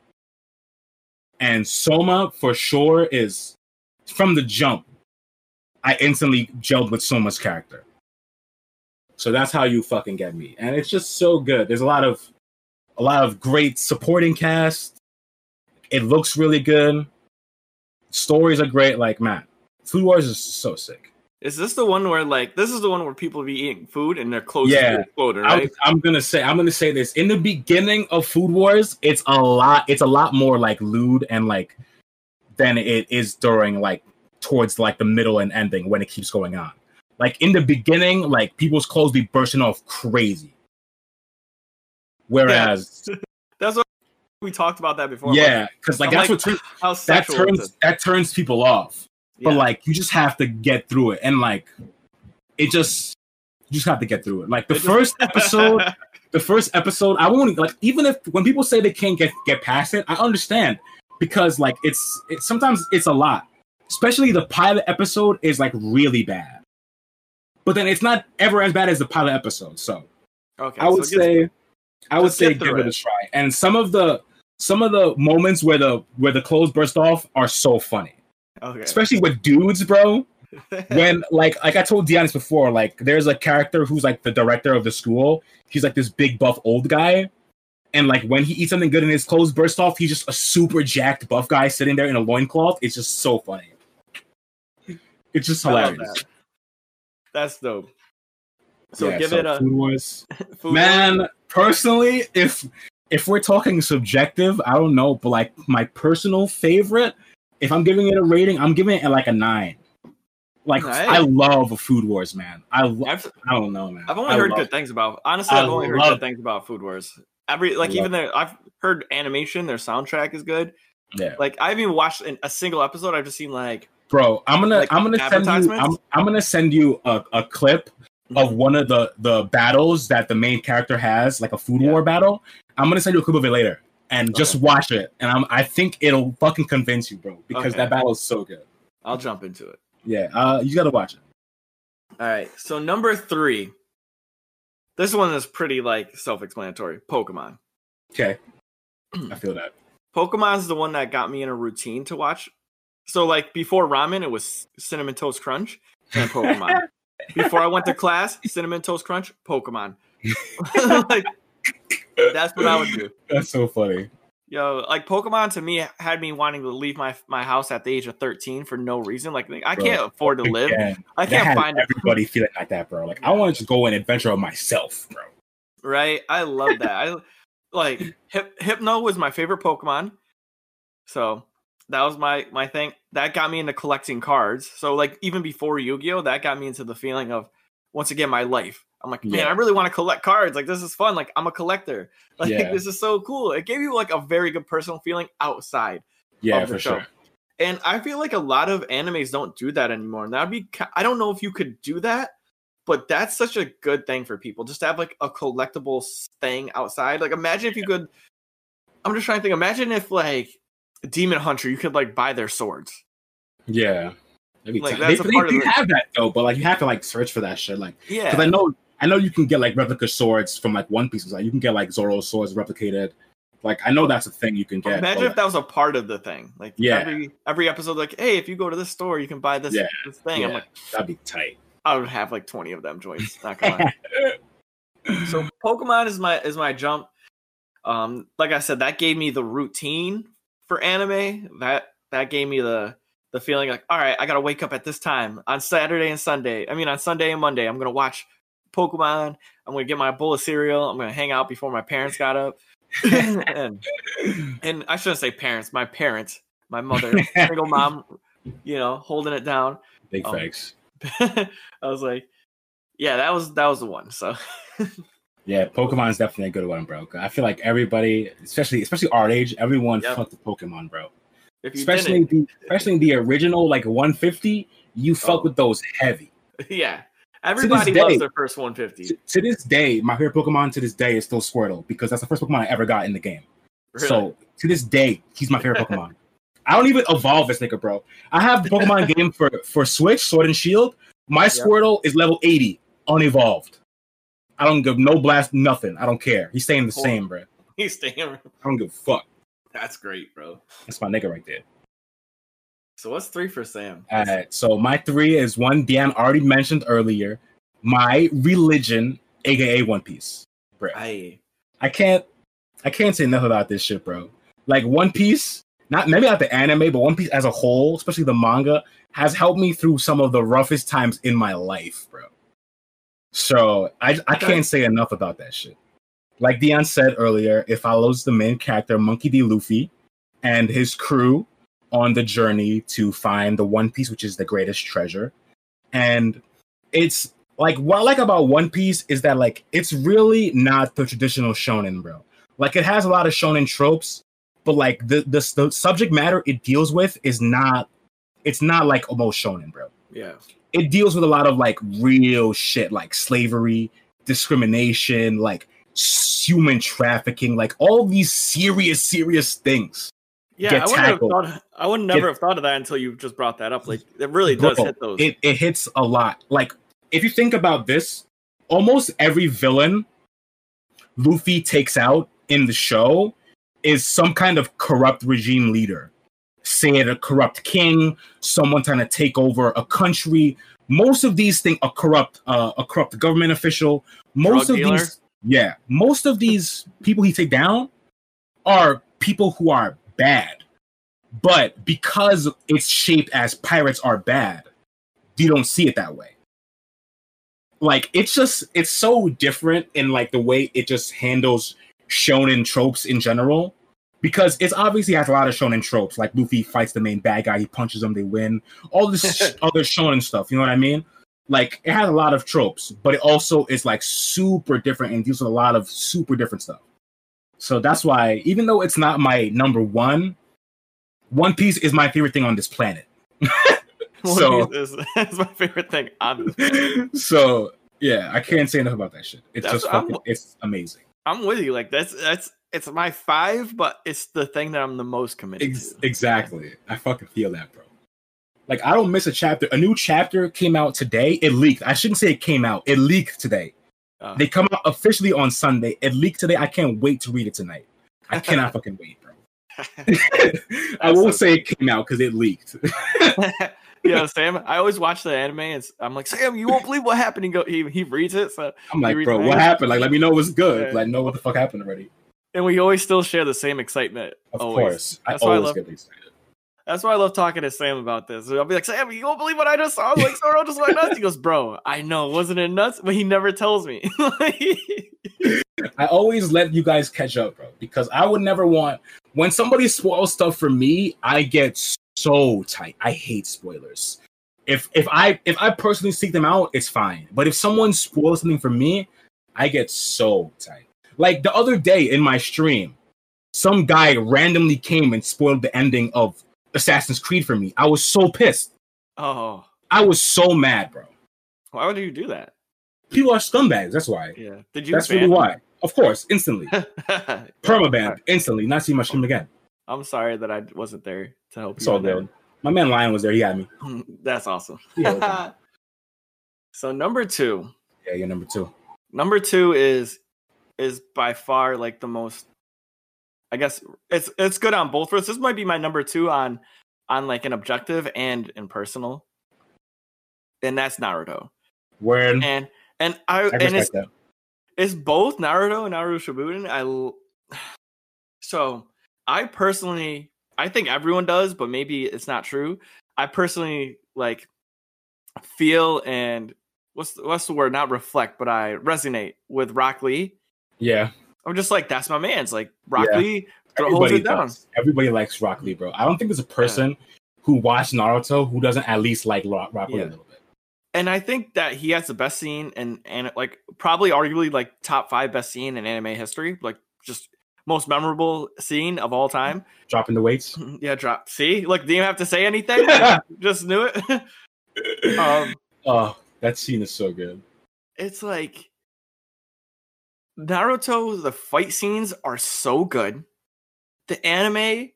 And Soma for sure is from the jump. I instantly gelled with Soma's character. So that's how you fucking get me. And it's just so good. There's a lot of a lot of great supporting cast. It looks really good. Stories are great. Like man, Food Wars is so sick. is this the one where like this is the one where people be eating food and their clothes Yeah. I right was- I'm gonna say I'm gonna say this in the beginning of Food Wars, it's a lot. It's a lot more like lewd and like than it is during like towards like the middle and ending when it keeps going on. Like in the beginning, like people's clothes be bursting off crazy. Whereas, [laughs] we talked about that before yeah, because like I'm that's like, what turns how that turns that turns people off. Yeah. But like you just have to get through it, and like it just you just have to get through it. Like the first [laughs] episode, the first episode, I won't like even if when people say they can't get get past it, I understand because like it's it, sometimes it's a lot. Especially the pilot episode is like really bad, but then it's not ever as bad as the pilot episode. So okay, I would so say, I would say give it it. a try. And some of the some of the moments where the where the clothes burst off are so funny. Okay. especially with dudes, bro. [laughs] When like like I told Deannis before, like there's a character who's like the director of the school. He's like this big buff old guy. And like when he eats something good and his clothes burst off, he's just a super jacked buff guy sitting there in a loincloth. It's just so funny. It's just hilarious. that. That's dope. So Yeah, give it a Food Wars. [laughs] food Man, personally, if if we're talking subjective, I don't know, but like my personal favorite, if I'm giving it a rating, I'm giving it like a nine. Like. I love Food Wars, man. I lo- I've, I don't know, man. I've only I heard good things about. Honestly, I I've only heard good things about Food Wars. Every like even their I've heard animation. Their soundtrack is good. Yeah, Like I haven't even watched an- a single episode. I've just seen like bro. I'm gonna Like I'm gonna send you. I'm. I'm gonna send you a, a clip mm-hmm. of one of the the battles that the main character has, like a food Yeah. war battle. I'm gonna send you a clip of it later, and just watch it. And I'm I think it'll fucking convince you, bro, because Okay. that battle is so good. I'll jump into it. Yeah, uh, you gotta watch it. All right. So number three. This one is pretty like self-explanatory. Pokemon. Okay, [clears throat] I feel that. Pokemon's the one that got me in a routine to watch. So like before ramen, it was cinnamon toast crunch and Pokemon. [laughs] before I went to class, cinnamon toast crunch, Pokemon. [laughs] like that's what I would do. [laughs] That's so funny. Yo, like Pokemon to me had me wanting to leave my my house at the age of 13 for no reason. Like I Bro, can't afford to live. Again, I can't find everybody feeling like that, bro. Like I want to just go and adventure on myself, bro. right? I love that. I like Hip, Hypno was my favorite Pokemon. So that was my my thing. That got me into collecting cards. So like even before Yu-Gi-Oh, that got me into the feeling of once again my life. I'm like, man, Yeah. I really want to collect cards. Like this is fun. Like I'm a collector. [laughs] Like Yeah. this is so cool. It gave you like a very good personal feeling outside. Yeah, Of the for show. sure. And I feel like a lot of animes don't do that anymore. And that'd be I don't know if you could do that, but that's such a good thing for people just to have like a collectible thing outside. Like imagine if you could I'm just trying to think imagine if like Demon Hunter you could like buy their swords. Yeah. Like, that's they, a they part of do the- have that though, but like you have to like search for that shit. Like Yeah. because I know I know you can get like replica swords from like One Piece. Like you can get like Zoro swords replicated. Like I know that's a thing you can get. Imagine but, if that was a part of the thing. Like Yeah. every every episode, like, hey, if you go to this store, you can buy this, Yeah, this thing. I'm like, that'd be tight. I would have like 20 of them joints. Not gonna [laughs] so Pokemon is my is my jump. Um, like I said, that gave me the routine for anime. That that gave me the the feeling like, all right, I gotta wake up at this time on Saturday and Sunday. I mean, on Sunday and Monday, I'm gonna watch Pokemon. I'm gonna get my bowl of cereal. I'm gonna hang out before my parents got up. [laughs] and and I shouldn't say parents, my parents, my mother, [laughs] single mom, you know, holding it down. Big Um, facts. [laughs] I was like, yeah, that was that was the one. So Yeah, Pokemon is definitely a good one, bro. I feel like everybody, especially especially our age, everyone Yep. fucked with Pokemon, bro. Especially the especially the original like 150, you fuck Oh. with those heavy. yeah, everybody day- loves their first 150. To, to this day, my favorite Pokemon to this day is still Squirtle because that's the first Pokemon I ever got in the game. Really. So to this day, he's my favorite Pokemon. I don't even evolve this nigga, bro. I have the Pokemon [laughs] game for for Switch, Sword and Shield. My Squirtle is level 80, unevolved. I don't give no blast, nothing. I don't care. He's staying the Cool. same, bro. he's staying. I don't give a fuck. That's great, bro. That's my nigga right there. So what's three for Sam? All right. So my three is one Dan already mentioned earlier. My religion, aka One Piece. Bro. I I can't I can't say enough about this shit, bro. Like One Piece, not maybe not the anime, but One Piece as a whole, especially the manga, has helped me through some of the roughest times in my life, bro. So I I can't say enough about that shit. Like Dion said earlier, it follows the main character, Monkey D. Luffy, and his crew on the journey to find the One Piece, which is the greatest treasure. And it's like what I like about One Piece is that like it's really not the traditional shonen, bro. Like it has a lot of shonen tropes, but like the the, the subject matter it deals with is not it's not like almost shonen, bro. yeah. It deals with a lot of like real shit, like slavery, discrimination, like human trafficking, like all these serious, serious things. Yeah, I wouldn't have thought. I wouldn't never Get- have thought of that until you just brought that up. Like it really does Bro, hit those. It it hits a lot. Like if you think about this, almost every villain Luffy takes out in the show is some kind of corrupt regime leader. say it a corrupt king, someone trying to take over a country. Most of these things a corrupt uh, a corrupt government official. Most Drug of dealer? these yeah, most of these people he take down are people who are bad. But because it's shaped as pirates are bad, you don't see it that way. Like it's just it's so different in like the way it just handles shonen tropes in general. Because it's obviously has a lot of shonen tropes, like Luffy fights the main bad guy, he punches them, they win. All this [laughs] other shonen stuff, you know what I mean? Like it has a lot of tropes, but it also is like super different and deals with a lot of super different stuff. So that's why, even though it's not my number one, One Piece is my favorite thing on this planet. [laughs] So- is, [laughs] that's my favorite thing on this. [laughs] so yeah, I can't say enough about that shit. It's That's- just I'm- fucking, it's amazing. I'm with you. Like that's that's it's my five, but it's the thing that I'm the most committed Ex- to. exactly. I fucking feel that, bro. Like I don't miss a chapter. A new chapter came out today. It leaked. I shouldn't say it came out. It leaked today. Uh, They come out officially on Sunday. It leaked today. I can't wait to read it tonight. I cannot [laughs] fucking wait, bro. [laughs] I won't That's say it came out because it leaked. [laughs] know, Sam. I always watch the anime, and I'm like, Sam, you won't believe what happened. He go, he, he reads it, so I'm like, bro, what happened? Like, let me know what's good. Yeah. Like, know what the fuck happened already. and we always still share the same excitement. Of always. course, I That's I always love- get excited. That's why I love talking to Sam about this. I'll be like, Sam, you won't believe what I just saw. I'm like, Zoro just went nuts. He goes, Bro, I know, wasn't it nuts? But he never tells me. I always let you guys catch up, bro, because I would never want when somebody spoils stuff for me. I get so tight. I hate spoilers. If if I if I personally seek them out, it's fine. But if someone spoils something for me, I get so tight. Like the other day in my stream, some guy randomly came and spoiled the ending of Assassin's Creed for me. I was so pissed. oh, I was so mad, bro. why would you do that? People are scumbags. That's why. Yeah. Did you? That's really why. Of course, instantly. [laughs] Permaban, instantly. Not see my stream again. I'm sorry that I wasn't there to help It's you. all good. My man Lion was there. He had me. Mm, that's awesome. He held me. [laughs] so number two, yeah, you're number two. number two is is by far like the most. I guess it's it's good on both fronts. This might be my number two on on like an objective and in personal, and that's Naruto. Word. And and I, I and it's that. it's both Naruto and Naruto Shippuden. I [sighs] so I personally I think everyone does, but maybe it's not true. I personally like feel and what's the, what's the word? Not reflect, but I resonate with Rock Lee. Yeah. I'm just like that's my man's. Like Rock Yeah. Lee Everybody it down. does. Everybody likes Rock Lee, bro. I don't think there's a person who watched Naruto who doesn't at least like Rock, Rock Lee Yeah. a little bit. And I think that he has the best scene and and like probably arguably like top five best scene in anime history. Like just most memorable scene of all time. Dropping the weights. [laughs] Yeah, drop. See, look, didn't have to say anything. [laughs] just knew it. [laughs] um, oh, that scene is so good. it's like Naruto. The fight scenes are so good. The anime,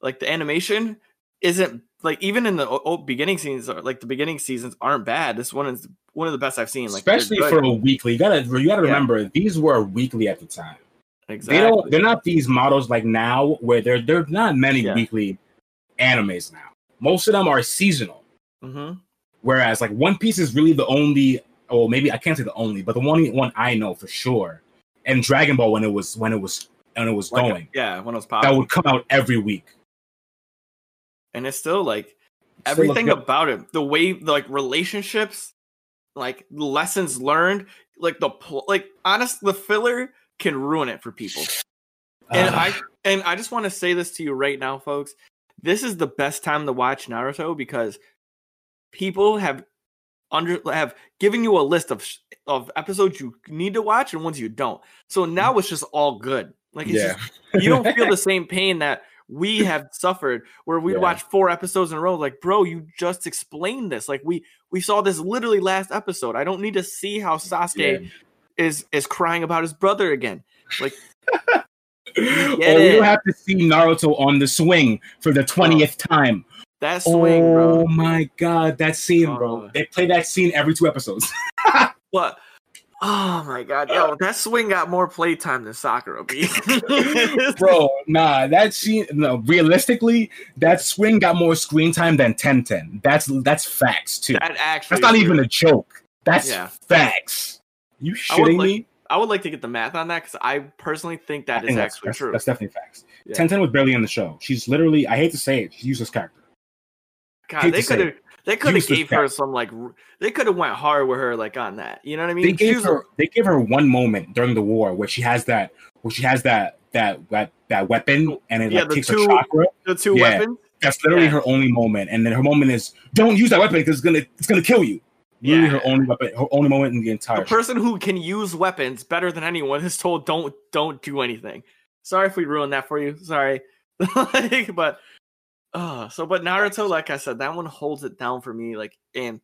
like the animation, isn't like even in the beginning scenes. uh, Like the beginning seasons aren't bad. This one is one of the best I've seen. Like Especially for a weekly. You gotta you gotta Yeah. remember these were weekly at the time. exactly. They don't they're not these models like now where there there's not many Yeah. weekly animes now. Most of them are seasonal. hmm Whereas like One Piece is really the only, or maybe I can't say the only, but the one one I know for sure. And Dragon Ball when it was when it was when it was Like, going, yeah, when it was that would come out every week. and it's still like Still everything look about it the way like relationships like lessons learned like the pl- like honest the filler can ruin it for people. And Ah, i and i just want to say this to you right now folks. This is the best time to watch naruto because people have under have given you a list of sh- of episodes you need to watch and ones you don't so now it's just all good like it's yeah, just you don't feel the [laughs] same pain that we have suffered where we Yeah. watch four episodes in a row like bro you just explained this like we we saw this literally last episode i don't need to see how sasuke yeah. is is crying about his brother again like [laughs] or we it. don't have to see Naruto on the swing for the twentieth time. that swing oh bro my god, that scene, bro! Oh. They play that scene every two episodes. [laughs] but Oh my god, yo, that swing got more playtime than Sakura. [laughs] [laughs] B. Bro, nah, that scene. No, realistically, that swing got more screen time than Ten Ten. That's that's facts too. that actually, That's not is even a joke. That's Yeah. facts. You I would shitting like- me? I would like to get the math on that because I personally think I that is think that's, actually that's, true. that's definitely facts. Yeah. Tenten was barely in the show. She's literally, I hate to say it, she's useless character. God, they could have they could have gave her some like they could have went hard with her like on that. You know what I mean? They gave her, they gave her one moment during the war where she has that, where she has that, that, that, that weapon, and it Yeah, like the takes two- her chakra. the two Yeah. weapons. That's literally Yeah. her only moment, and then her moment is, "Don't use that weapon because it's gonna, it's gonna kill you." Literally Yeah. her only weapon, her only moment in the The entire. show. person who can use weapons better than anyone is told don't don't do anything. Sorry if we ruined that for you. Sorry, [laughs] like, but uh so but Naruto, like I said, that one holds it down for me. Like, and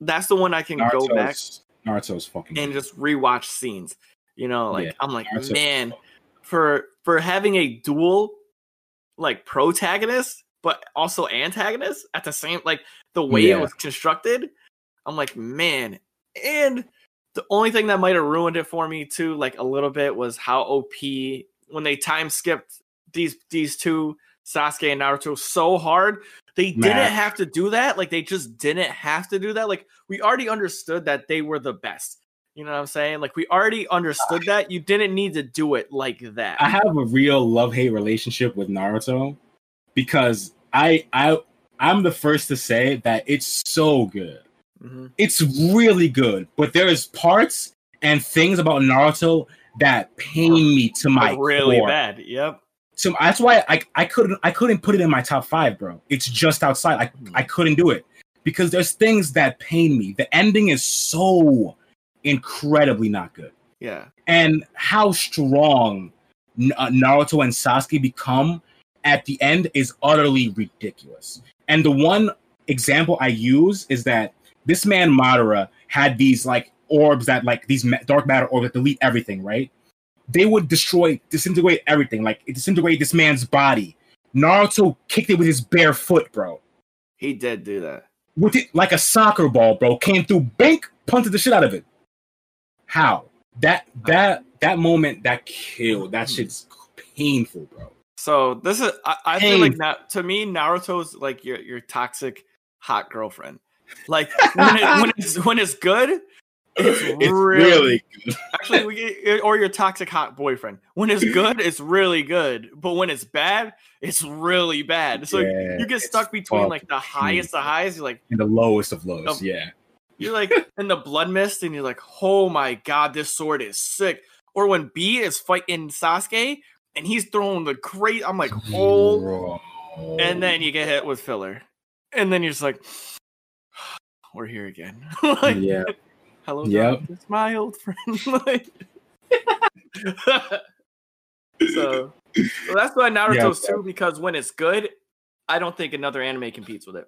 that's the one I can go back Naruto's, Naruto's fucking. and just rewatch scenes. You know, like Yeah, I'm like, Naruto's man, fucking- for for having a dual like protagonist but also antagonist at the same like the way Yeah. it was constructed i'm like man and the only thing that might have ruined it for me too like a little bit was how op when they time skipped these these two sasuke and naruto so hard they didn't have to do that like they just didn't have to do that like we already understood that they were the best you know what i'm saying like we already understood that you didn't need to do it like that I have a real love hate relationship with Naruto because I I I'm the first to say that it's so good. Mhm. It's really good, but there's parts and things about Naruto that pain me to my really core. bad yep So that's why I I couldn't I couldn't put it in my top five, bro. It's just outside. I I couldn't do it because there's things that pain me. The ending is so incredibly not good yeah and how strong uh, Naruto and Sasuke become at the end is utterly ridiculous. And the one example I use is that this man Madara had these like orbs that like these dark matter orbs that delete everything, right? They would destroy, disintegrate everything, like it disintegrate this man's body. Naruto kicked it with his bare foot, bro. he did do that With it like a soccer ball, bro. Came through, bank, punted the shit out of it. How? That that that moment that killed. That shit's painful, bro. so this is i, I feel like now to me naruto's like your your toxic hot girlfriend like [laughs] when, it, when it's when it's good it's, [laughs] It's really, really good. actually we get, eh, or your toxic hot boyfriend when it's [laughs] good it's really good but when it's bad it's really bad so Yeah, you get stuck between like the highest of highs you're like And the lowest of lows. Oh. Yeah. You're like [laughs] in the blood mist, and you're like, "Oh my god, this sword is sick." Or when B is fighting Sasuke, and he's throwing the great, I'm like, "Oh!" Bro. And then you get hit with filler, and then you're just like, [sighs] "We're here again." like, yeah. Hello, Yep. it's my old friend. Like- [laughs] so, so that's why Naruto's Yeah. too, because when it's good, I don't think another anime competes with it.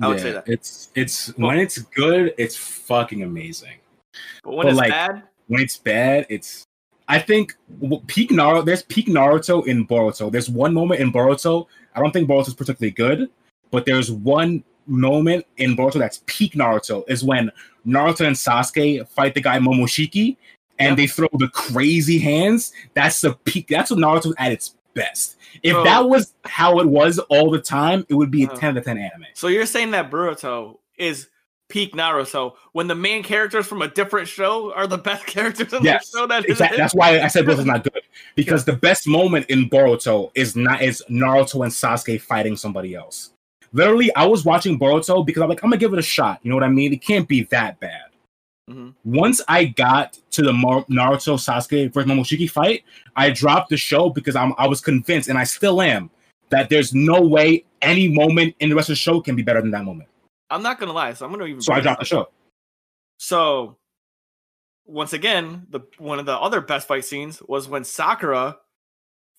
I would say that. It's it's when it's good, it's fucking amazing. But when But, it's like, bad, When it's bad, it's I think peak Naruto. There's peak Naruto in Boruto. There's one moment in Boruto. I don't think Boruto's particularly good, but there's one moment in Boruto that's peak Naruto. Is when Naruto and Sasuke fight the guy Momoshiki, and Yep. they throw the crazy hands. That's the peak. That's what Naruto's at its best. If Bro. that was how it was all the time, it would be a Uh. 10 out of 10 anime. So you're saying that Boruto is peak Naruto when the main characters from a different show are the [laughs] best characters in Yes, the show that is Exactly. That's why I said Boruto's [laughs] not good because the best moment in Boruto is not is Naruto and Sasuke fighting somebody else. Literally, I was watching Boruto because I'm like, I'm gonna give it a shot. You know what I mean? It can't be that bad. Mhm. Once I got to the Mar- Naruto Sasuke versus Momoshiki fight, I dropped the show because I'm I was convinced, and I still am, that there's no way any moment in the rest of the show can be better than that moment. I'm not gonna lie, so I'm gonna even So I dropped the show. So once again, the one of the other best fight scenes was when Sakura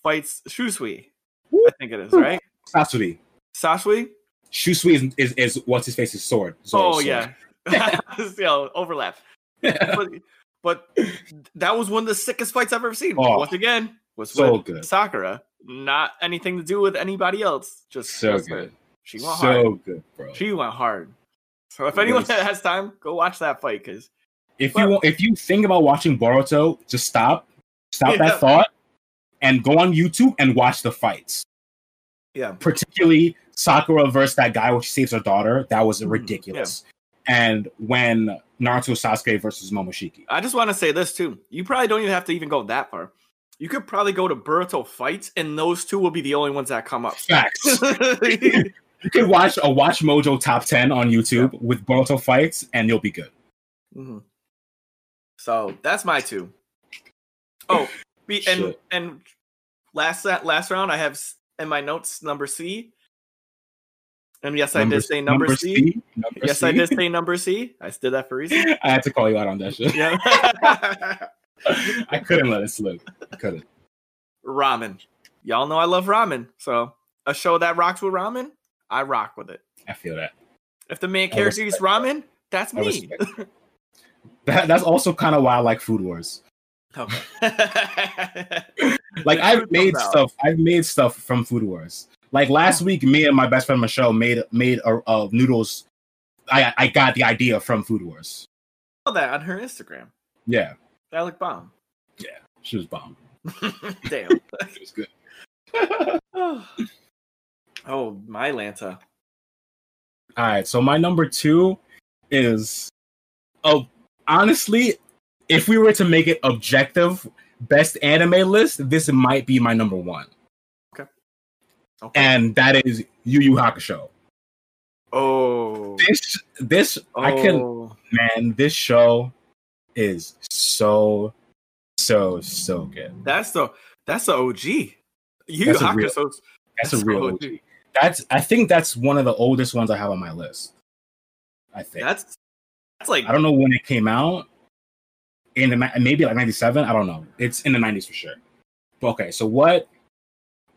fights Shusui. I think it is, right? Sasori. Sasui? Shusui is, is, is what's his face's sword. Zoro's Oh sword. yeah. [laughs] [laughs] yeah, overlap. but, but that was one of the sickest fights I've ever seen. Oh, Once again, was so with good. Sakura. Not anything to do with anybody else. Just so good. her. She went so hard. good, bro. She went hard. So if anyone Yes. has time, go watch that fight because If But- you if you think about watching Boruto, just stop, stop Yeah. that thought, and go on YouTube and watch the fights. Yeah. Particularly Sakura versus that guy she saves her daughter. That was Mhm, ridiculous. And when Naruto Sasuke versus Momoshiki. I just want to say this too. You probably don't even have to even go that far. You could probably go to Boruto fights, and those two will be the only ones that come up. Facts. [laughs] you could watch a Watch Mojo top ten on YouTube with Boruto fights, and you'll be good. Mhm. So that's my two. Oh, be, and Shit. and last that last round, I have in my notes number C. And yes, I did say number, C. Number Yes, I C. did say number C. I did that for a reason. [laughs] I had to call you out on that shit. Yeah. [laughs] I couldn't let it slip. I couldn't. ramen. Y'all know I love ramen. So a show that rocks with ramen, I rock with it. I feel that. If the main character eats ramen, that's me. That, that's also kind of why I like Food Wars. Okay. [laughs] Like I've made stuff. I've made stuff from Food Wars. Like last week, me and my best friend Michelle made made a, a noodles. I I got the idea from Food Wars. saw that on her Instagram. Yeah, That looked bomb. Yeah, she was bomb. [laughs] Damn. [laughs] She was good. [sighs] oh, my Lanta. All right, so my number two is, oh, honestly, if we were to make it objective best anime list, this might be my number one. And that is Yu Yu Hakusho. oh. This, this, I can, Oh. man, this show is so, so, so good. That's the that's the OG. A real- Hakusho's- That's, That's a real. OG. OG. That's, I think that's one of the oldest ones I have on my list. I think. That's that's like I don't know when it came out. In the maybe like ninety seven. I don't know. It's in the nineties for sure. Okay, so what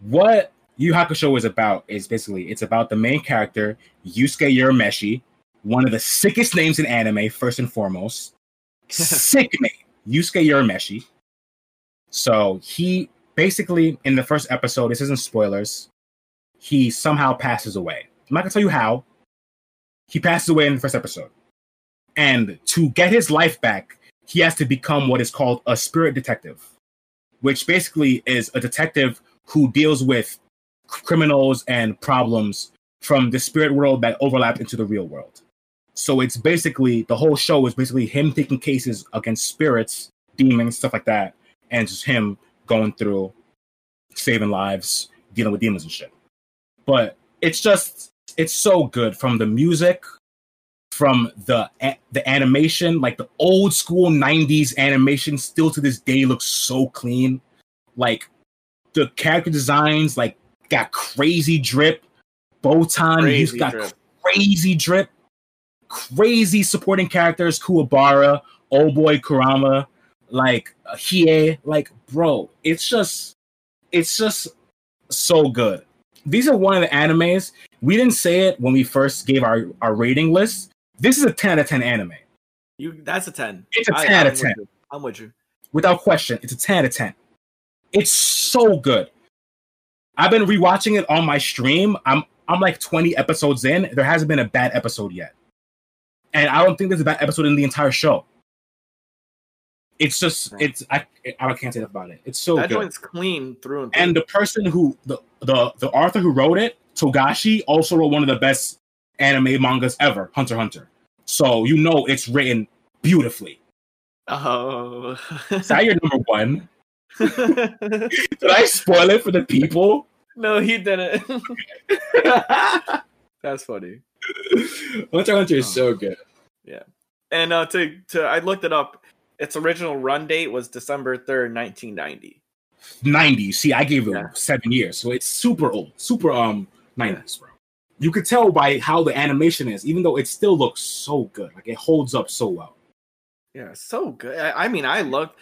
what Yu Hakusho is about is basically it's about the main character Yusuke Urameshi, one of the sickest names in anime. First and foremost, [laughs] sick name Yusuke Urameshi. So he basically in the first episode. This isn't spoilers. He somehow passes away. I'm not gonna tell you how. He passes away in the first episode. And to get his life back, he has to become what is called a spirit detective, which basically is a detective who deals with criminals and problems from the spirit world that overlap into the real world. So it's basically the whole show is basically him taking cases against spirits, demons, stuff like that, and just him going through saving lives, dealing with demons and shit. But it's just it's so good from the music from the the animation like the old school 90s animation still to this day looks so clean like the character designs like got crazy drip botan he's got drip. crazy drip crazy supporting characters kuwabara old boy kurama like uh, Hiei like bro it's just it's just so good these are one of the animes we didn't say it when we first gave our, our rating list. This is a 10 out of 10 anime. you. That's a ten. It's a 10 out I'm of 10. with. I'm with you. Without question, it's a 10 out of 10. It's so good. I've been rewatching it on my stream. I'm I'm like 20 episodes in. There hasn't been a bad episode yet. And I don't think there's a bad episode in the entire show. It's just it's I I can't say enough about it. It's so that good. joint's clean through and through. and the person who the, the the author who wrote it togashi also wrote one of the best anime mangas ever hunter hunter so you know it's written beautifully oh. is that your number one [laughs] did i spoil it for the people no, he didn't. [laughs] That's funny. hunter hunter is so good Yeah, And uh, to to I looked it up. Its original run date was December third, nineteen ninety. 90 see i gave it Yeah. seven years so it's super old super um 90s bro you could tell by how the animation is even though it still looks so good like it holds up so well Yeah, so good. I, I mean, I loved,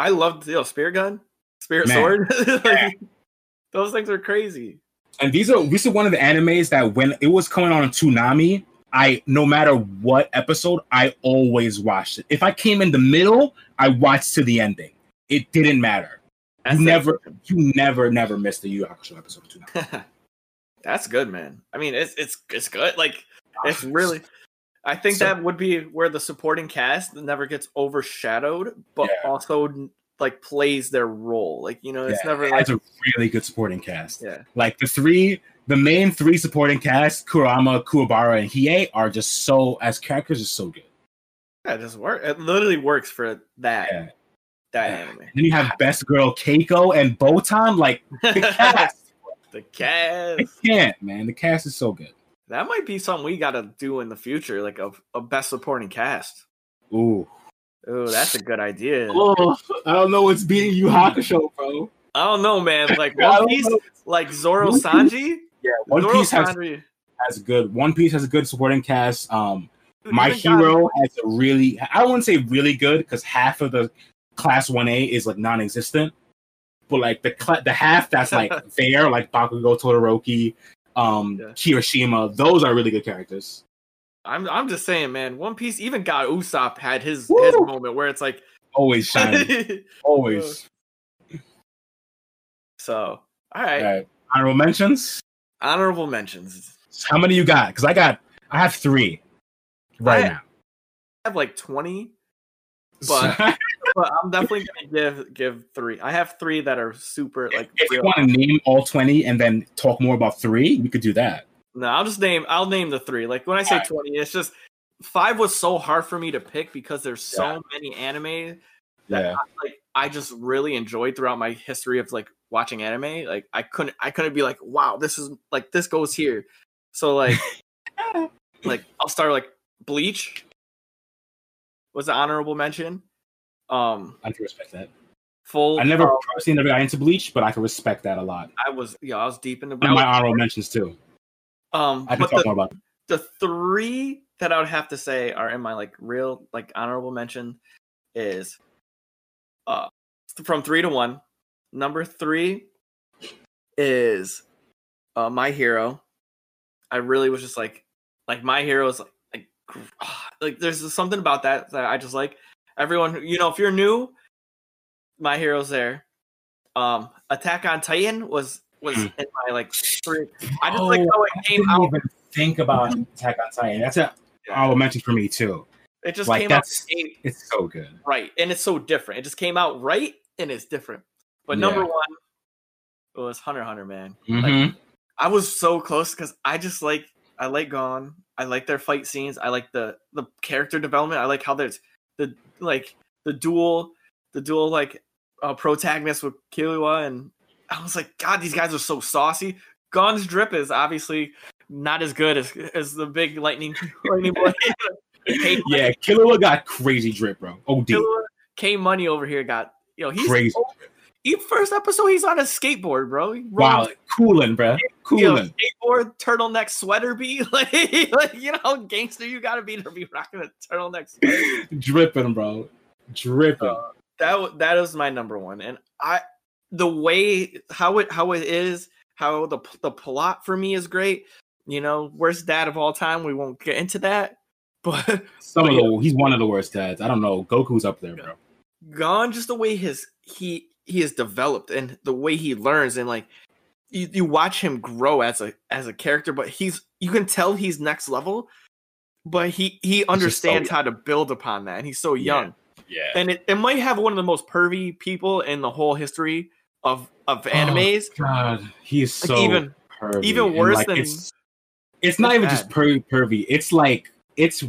I loved you know, spear gun, spirit Man. sword. [laughs] Like, those things are crazy. and these are these are one of the animes that when it was coming on Toonami, I no matter what episode, I always watched it. If I came in the middle, I watched to the ending. It didn't matter. That's you it. never, you never, never missed the Yu Yu Hakusho episode of Toonami. [laughs] That's good, man. I mean, it's it's it's good. Like it's ah, really, I think So- that would be where the supporting cast never gets overshadowed, but Yeah. also like plays their role. Like you know, it's Yeah, never it like a really good supporting cast. yeah, Like the three, the main three supporting cast, Kurama, Kuwabara, and Hiei, are just so as characters, are so good. yeah, it just work. It literally works for that Yeah. that Yeah. anime. Then you have ah. Best Girl Keiko and Botan. Like the [laughs] cast, the cast. can't, man. The cast is so good. That might be something we got to do in the future, like a, a best supporting cast. Ooh. Oh, that's a good idea. Oh, I don't know what's beating you, Hakusho, bro. I don't know, man. [laughs] Like One Piece, like Zoro One Piece- Sanji. Yeah, One Zoro Piece has, Sanji. has good. One Piece has a good supporting cast. Um, My Even God- Hero has a really. I wouldn't say really good because half of the class one A is like non-existent, but like the cla the half that's [laughs] like there, like Bakugo, Todoroki, um, Yeah. Kirishima, those are really good characters. I'm I'm just saying, man. One Piece, even God Usopp had his his moment where it's like, Always [laughs] shining, always. so. All right, All right. Honorable mentions. honorable mentions. How many you got? Because I got, I have three right I- now. I have like twenty, [laughs] but but I'm definitely gonna give give three. I have three that are super like. if you want to name all twenty and then talk more about three, we could do that. No, I'll just name. I'll name the three. Like when I say Alright. twenty, it's just five was so hard for me to pick because there's so Yeah. many anime that Yeah. like I just really enjoyed throughout my history of like watching anime. Like I couldn't I couldn't be like, wow, this is like this goes here. So like [laughs] like I'll start like Bleach was an honorable mention. Um I can respect that. full I never uh, personally never got into Bleach, but I can respect that a lot. I was yeah, I was deep in the One my honorable mentions too. um I can talk the, more about. It. the three that I would have to say are in my like real like honorable mention is uh from three to one. Number three is uh my hero. I really was just like like my hero is like like, [sighs] like there's something about that that I just like. Everyone you know if you're new, my hero's there. Um Attack on Titan was was Hmm. in my like three. I just like Oh, how I it came out. even think about Attack on Titan. That's a honorable mention for me too. It just Like, came out It's so good. right, and it's so different. It just came out right, and it's different. But number Yeah. one was Hunter Hunter, man. Mhm. I was so close because I just like I like Gon. I like their fight scenes. I like the the character development. I like how there's the like the dual the dual like uh, protagonist with Killua, and I was like, God, these guys are so saucy. Gon's drip is obviously not as good as as the big lightning [laughs] lightning. K- [laughs] yeah, Killua got crazy drip, bro. Oh, Killua K Money over here got you know he's Crazy. He first episode he's on a skateboard, bro. Wow, cooling, bro. you know, Cooling. skateboard turtleneck sweater be [laughs] like, like you know how gangster you gotta be to be rocking a turtleneck sweater. [laughs] Dripping, bro. Dripping. Uh, that that is my number one, and I the way how it how it is how the the plot for me is great. You know, worst dad of all time. We won't get into that, [laughs] but Some but of the he's one of the worst dads. I don't know. Goku's up there, bro. Gon just the way his he he has developed and the way he learns and like you, you watch him grow as a as a character but he's you can tell he's next level but he he understands young. how to build upon that and he's so young Yeah. and it, it might have one of the most pervy people in the whole history of of oh, animes God, he's Like, so even pervy. even worse like, than- it's, it's not it's even just pervy pervy. It's like it's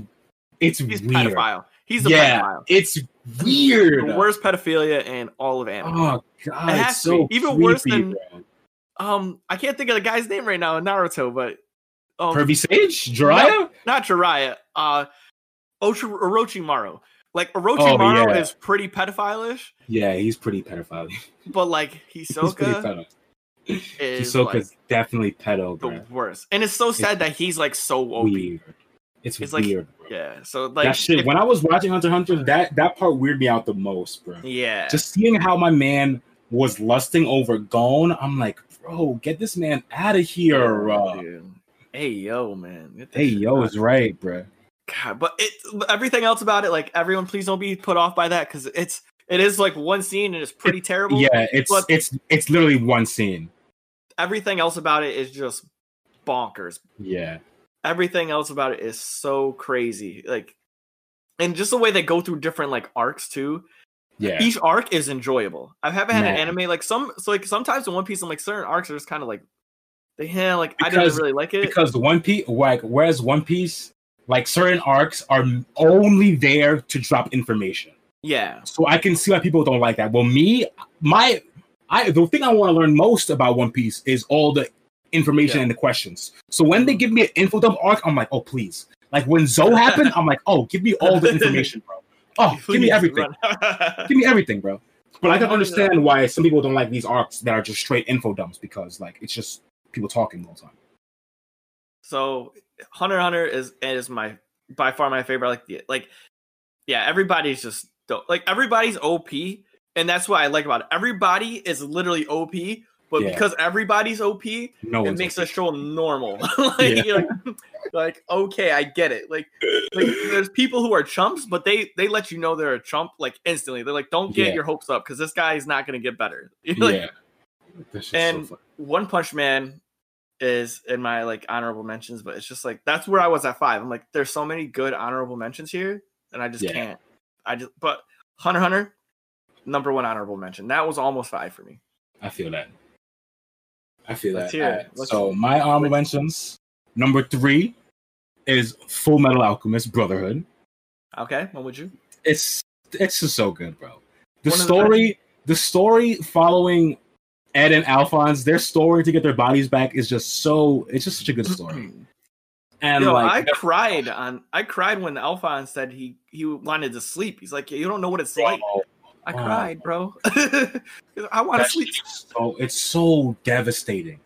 it's he's weird. pedophile he's a yeah, pedophile it's weird. the worst pedophilia in all of anime Oh god, It it's has to so be. Even worse than- bro. um i can't think of the guy's name right now in naruto but um, Pervy Sage, Jiraiya. not Jiraiya, uh, Ocho- Orochimaru. Like Oh, Orochimaru yeah. is pretty pedophile-ish, Yeah, he's pretty pedophile. but like [laughs] Hisoka pedo. is Hisoka's like definitely pedo, the worst, and it's so sad that he's like so OP. Weird. It's, It's like- weird, bro. Yeah, so like that shit. if- when I was watching Hunter x Hunter, that that part weirded me out the most, bro. yeah, Just seeing how my man was lusting over Gon, I'm like, bro, get this man out of here. Yeah, Uh. Hey yo, man. Hey, yo, is right, bro. God, but it everything else about it, like everyone, please don't be put off by that because it's it is like one scene and it's pretty terrible. Yeah, it's but- it's it's literally one scene. Everything else about it is just bonkers. Yeah, everything else about it is so crazy. Like, and just the way they go through different like arcs too. Yeah. Each arc is enjoyable. I haven't had an anime like some. So like sometimes in One Piece, I'm like certain arcs are just kind of like they yeah, like I Because- didn't really like it. because the One Piece, like whereas One Piece, like certain arcs are only there to drop information. yeah, So I can see why people don't like that. Well, me, my, I the thing I want to learn most about One Piece is all the information Yeah. and the questions. So when they mm. give me an info dump arc, I'm like, oh please. Like when Zou [laughs] happened, I'm like, oh, give me all the information, bro. [laughs] Oh, give me everything. [laughs] Give me everything, bro. But I can understand why some people don't like these arcs that are just straight info dumps because like it's just people talking all the time. So Hunter Hunter is is my by far my favorite. Like the like yeah, everybody's just dope. like everybody's OP, and that's what I like about it. Everybody is literally OP, but Yeah. because everybody's OP, No it makes okay. the show normal. [laughs] [laughs] like, Yeah. like, like, okay, I get it. Like, like there's people who are chumps, but they they let you know they're a chump like instantly. They're like, don't get Yeah. your hopes up because this guy is not going to get better. [laughs] Yeah. And so. One Punch Man is in my like honorable mentions, but it's just like that's where I was at five. I'm like, there's so many good honorable mentions here, and I just Yeah. can't. I just but Hunter Hunter, number one honorable mention. That was almost five for me. I feel that. I feel Let's that. it. So my honorable mentions. Number three is Full Metal Alchemist Brotherhood. Okay, what would you? It's it's just so good, bro. The One of the story, the story following Ed and Alphonse, their story to get their bodies back is just so. It's just such a good story. [clears throat] And Yo, like, I cried on. I cried when Alphonse said he he wanted to sleep. He's like, you don't know what it's like. I wow. cried, bro. [laughs] I want to sleep. so it's so devastating.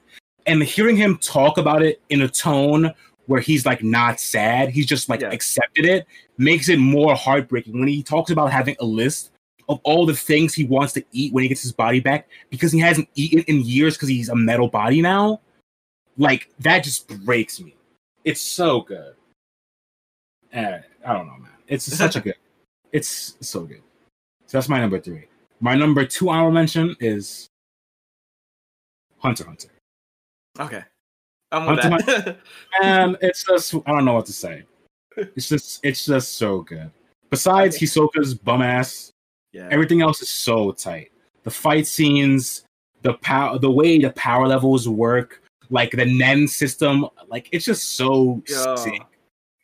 And hearing him talk about it in a tone where he's like not sad, he's just like Yeah. accepted it, makes it more heartbreaking when he talks about having a list of all the things he wants to eat when he gets his body back because he hasn't eaten in years because he's a metal body now. Like that just breaks me. It's so good. Eh, I don't know, man. It's such a [laughs] good. It's so good. So that's my number three. My number two honorable mention is Hunter Hunter. Okay, I'm with Hunter that. And [laughs] it's just I don't know what to say. It's just it's just so good. Besides Hisoka's bum ass, yeah, everything else is so tight. The fight scenes, the power the way the power levels work, like the Nen system, like it's just so Yo, sick.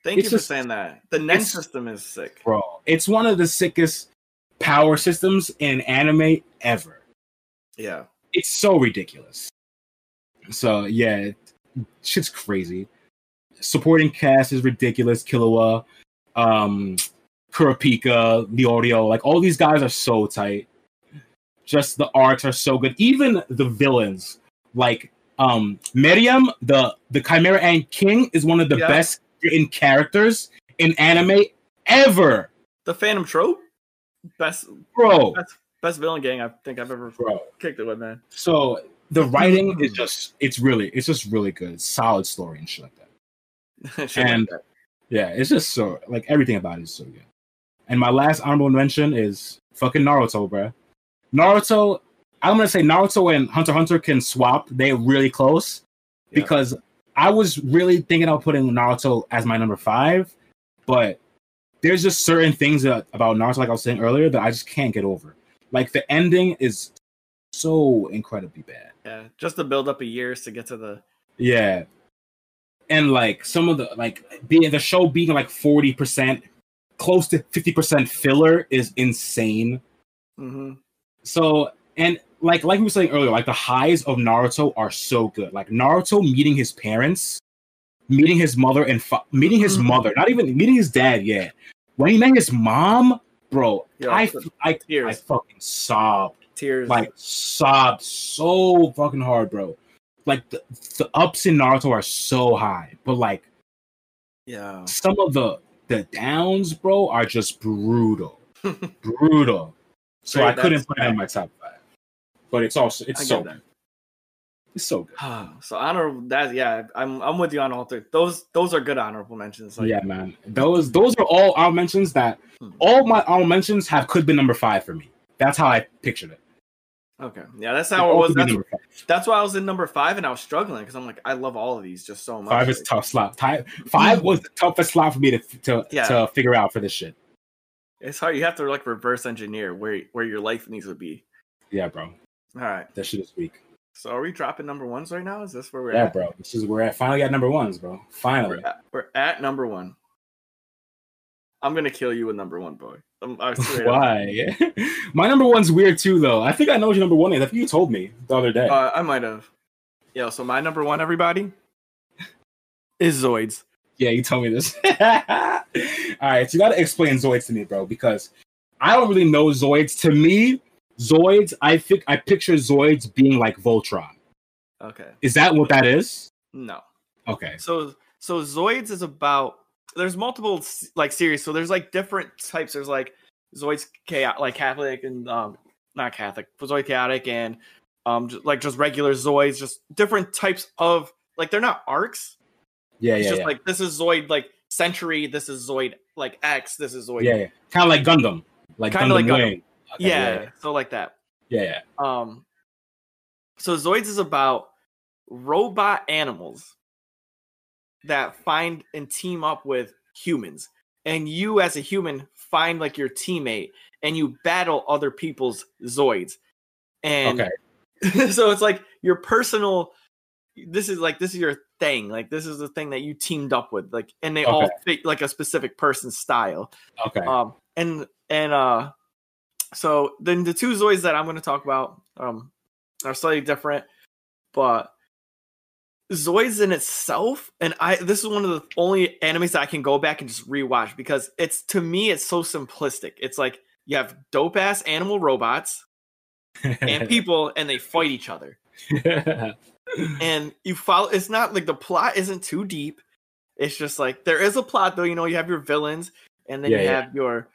Thank it's you for saying that. The NEN system is sick. Bro, it's one of the sickest power systems in anime ever. Yeah, it's so ridiculous. So yeah, it- shit's crazy. Supporting cast is ridiculous. Killua, um, Kurapika, Leorio, like all these guys are so tight. Just the arcs are so good. Even the villains, like um Meruem, the the Chimera Ant King, is one of the Yeah. best written characters in anime ever, the Phantom Troupe, best bro. best best villain gang I think I've ever Bro, kicked it with, man. So the writing is just it's really it's just really good. Solid story and shit like that. [laughs] Shit like And- that. Yeah, it's just so like everything about it is so good. And my last honorable mention is fucking Naruto, bro. Naruto, I'm gonna say Naruto and Hunter Hunter can swap. They're really close Yeah. because I was really thinking about putting Naruto as my number five, but there's just certain things that, about Naruto, like I was saying earlier, that I just can't get over. Like the ending is so incredibly bad. yeah, just to build up a years to get to the Yeah. And like some of the like being the show being like 40%, close to 50% filler is insane. hmm So and like like we were saying earlier, like the highs of Naruto are so good. Like Naruto meeting his parents, meeting his mother and fa- meeting his Mhm. mother, not even meeting his dad yet. When he met his mom, bro, Yo, I, I I tears. fucking sobbed tears. like sobbed so fucking hard, bro. Like the, the ups in Naruto are so high, but like yeah, some of the the downs, bro, are just brutal, [laughs] brutal. So I couldn't put it in my top five, but it's also it's I so that. It's so good. so honorable that yeah, I'm I'm with you on all three. Those those are good honorable mentions. Like, yeah, man. Those those are all our mentions that Hmm. all my our mentions have could be number five for me. That's how I pictured it. Okay. Yeah, that's how it all was. That's. That's why I was in number five and I was struggling because I'm like, I love all of these just so much. Five is tough slot. Five was the toughest slot for me to to, Yeah. to figure out for this shit. It's hard. You have to like reverse engineer where where your life needs to be. Yeah, bro. All right. That shit is weak. So are we dropping number ones right now? Is this where we're Yeah, at? bro. This is where I finally got number ones, bro. Finally. We're at, we're at number one. I'm gonna kill you with number one, boy. Swear. [laughs] Why? [laughs] My number one's weird too, though. I think I know what your number one is. I think you told me the other day. Uh, I might have. Yeah. So my number one, everybody, [laughs] is Zoids. yeah, you told me this. All right, so you got to explain Zoids to me, bro, because I don't really know Zoids. To me, Zoids, I think I picture Zoids being like Voltron. Okay. Is that what that is? No. Okay. So so Zoids is about there's multiple like series. So there's like different types. There's like Zoids chaos like Catholic and um not Catholic, but Zoid chaotic and um just, like just regular Zoids, just different types of like they're not arcs. Yeah, It's yeah, just yeah. like this is Zoid like Century, this is Zoid like X, this is Zoid. yeah, yeah. Kind of like Gundam, like Kinda Gundam like Gundam. Wing. Okay, yeah, so like that. yeah, yeah. Um, so Zoids is about robot animals that find and team up with humans, and you as a human find like your teammate, and you battle other people's Zoids, and Okay. [laughs] so it's like your personal. This is like this is your thing. Like this is the thing that you teamed up with. Like, and they all fit like a specific person's style. Okay. Um, and and uh, so then the two Zoids that I'm going to talk about um are slightly different, but Zoids in itself, and I this is one of the only animes that I can go back and just rewatch because it's to me it's so simplistic. It's like you have dope ass animal robots and [laughs] people, and they fight each other [laughs] and you follow it's not like the plot isn't too deep it's just like there is a plot though you know you have your villains and then Yeah, you yeah. have your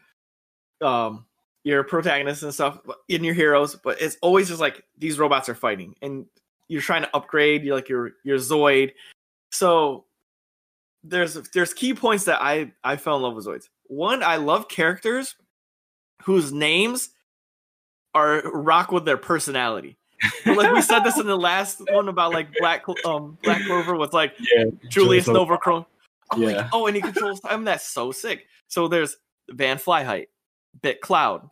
um your protagonists and stuff in your heroes but it's always just like these robots are fighting and you're trying to upgrade you're like your your zoid so there's there's key points that i i fell in love with zoids one i love characters whose names are rock with their personality But, like we said this in the last one about like Black um Black Clover with like yeah. Julius. I'm Yeah. like, oh, and he controls time. That's so sick. So there's Van Flyheight, Bit Cloud,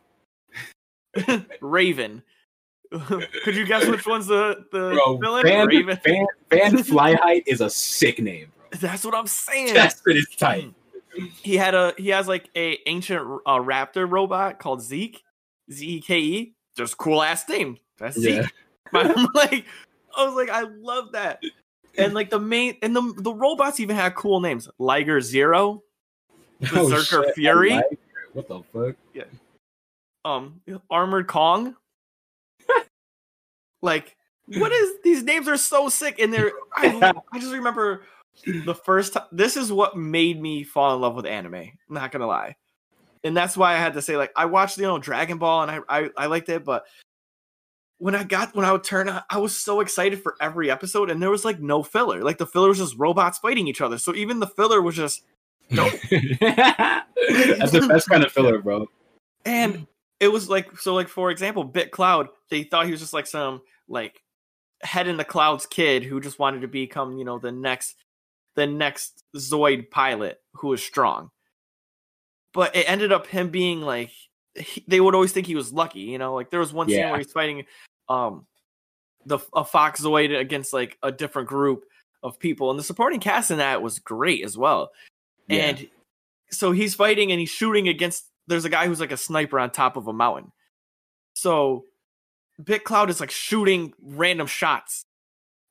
[laughs] Raven. [laughs] Could you guess which one's the the Bro, villain? Van, Raven. Van, Van Flyheight is a sick name. Bro. That's what I'm saying. That shit is tight. he had a he has like a ancient uh, raptor robot called Zeke, Z E K E. Just cool ass name. That's Zeke. Yeah. [laughs] I'm like, I was like, I love that. And like the main and the the robots even had cool names. Liger Zero, Berserker shit, Fury? Like. What the fuck? Um, Armored Kong. [laughs] like, what is these names are so sick and they're I, I just remember the first time this is what made me fall in love with anime. I'm not gonna lie. And that's why I had to say, like, I watched, you know, Dragon Ball and I I, I liked it, but when I got when I would turn on, I was so excited for every episode, and there was like no filler. Like the filler was just robots fighting each other. So even the filler was just Nope. [laughs] That's the best kind of filler, bro. and it was like so like for example bit cloud they thought he was just like some like head in the clouds kid who just wanted to become you know the next the next zoid pilot who was strong. But it ended up him being like he, they would always think he was lucky you know? Like there was one scene where he's fighting um the a fox zoid against like a different group of people and the supporting cast in that was great as well. Yeah. and so he's fighting and he's shooting against there's a guy who's like a sniper on top of a mountain. So bit cloud is like shooting random shots.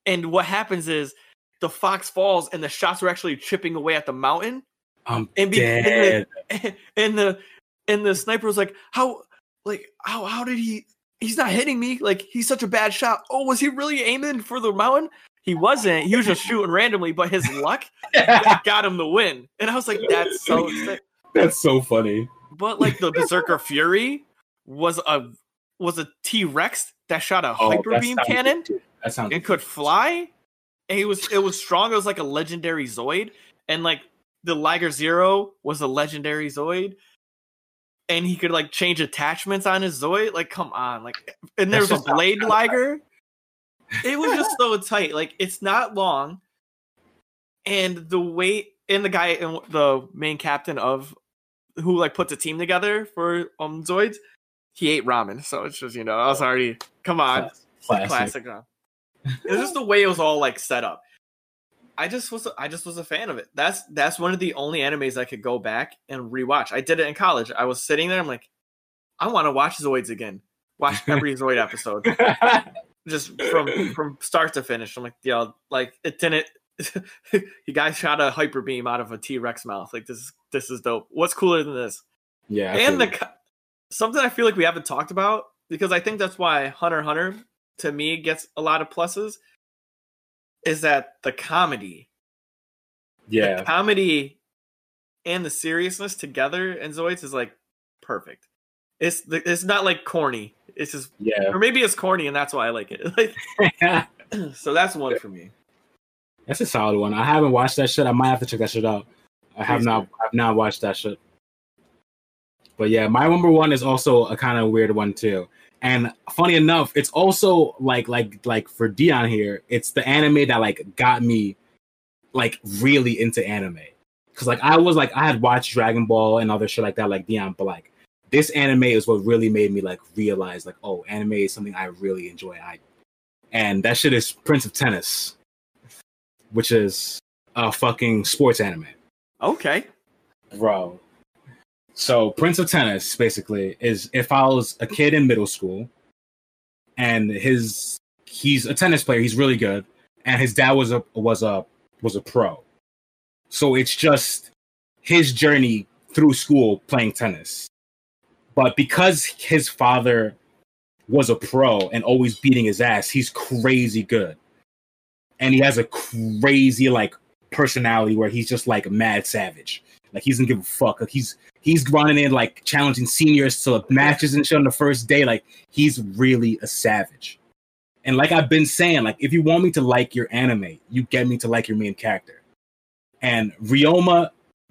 And what happens is the fox falls and the shots are actually chipping away at the mountain. I'm and be- and dead. the, [laughs] and the and the sniper was like how like how how did he he's not hitting me? Like he's such a bad shot. Oh was he really aiming for the mountain? He wasn't. He was just shooting randomly but his luck [laughs] got him the win. And i was like that's so [laughs] sick. That's so funny. But [laughs] like the berserker fury was a was a t-rex that shot a Oh, hyper beam cannon good. That sounds and could fly. And he was it was strong. It was like a legendary Zoid, and like the Liger Zero was a legendary Zoid, and he could like change attachments on his Zoid. Like, come on, like, and there's a Blade Liger. [laughs] it was just so tight. Like it's not long, and the weight and the guy and the main captain of who like puts a team together for um Zoids, he ate ramen. So it's just you know I was already come on Classic. classic. It was just the way it was all like set up. I just was I just was a fan of it. That's that's one of the only animes I could go back and rewatch. I did it in college. I was sitting there. I'm like, I want to watch Zoids again. Watch every [laughs] Zoid episode, [laughs] just from from start to finish. I'm like, yo, like it didn't. [laughs] you guys shot a hyper beam out of a T Rex mouth. Like this is this is dope. What's cooler than this? yeah. I and the something I feel like we haven't talked about because I think that's why Hunter Hunter to me gets a lot of pluses is that the comedy, the yeah. comedy, and the seriousness together in Zoids is like perfect. It's the, it's not like corny. It's just Yeah. or maybe it's corny and that's why I like it. [laughs] Like [laughs] so that's one for me. That's a solid one. I haven't watched that shit. I might have to check that shit out. I have not I've not watched that shit. But yeah, my number one is also a kind of weird one too. And funny enough, it's also like like like for Dion here, it's the anime that like got me like really into anime. Cause like I was like I had watched Dragon Ball and other shit like that, like Dion, but like this anime is what really made me like realize like oh anime is something I really enjoy. I and that shit is Prince of Tennis, which is a fucking sports anime Okay. bro. So Prince of Tennis basically is it follows a kid in middle school, and his he's a tennis player. He's really good, and his dad was a was a was a pro. So it's just his journey through school playing tennis. But because his father was a pro and always beating his ass, he's crazy good. And he has a crazy like personality where he's just like a mad savage. Like he doesn't give a fuck. Like he's he's running in like challenging seniors to matches and shit on the first day. Like he's really a savage. And like I've been saying, like if you want me to like your anime, you get me to like your main character. And Ryoma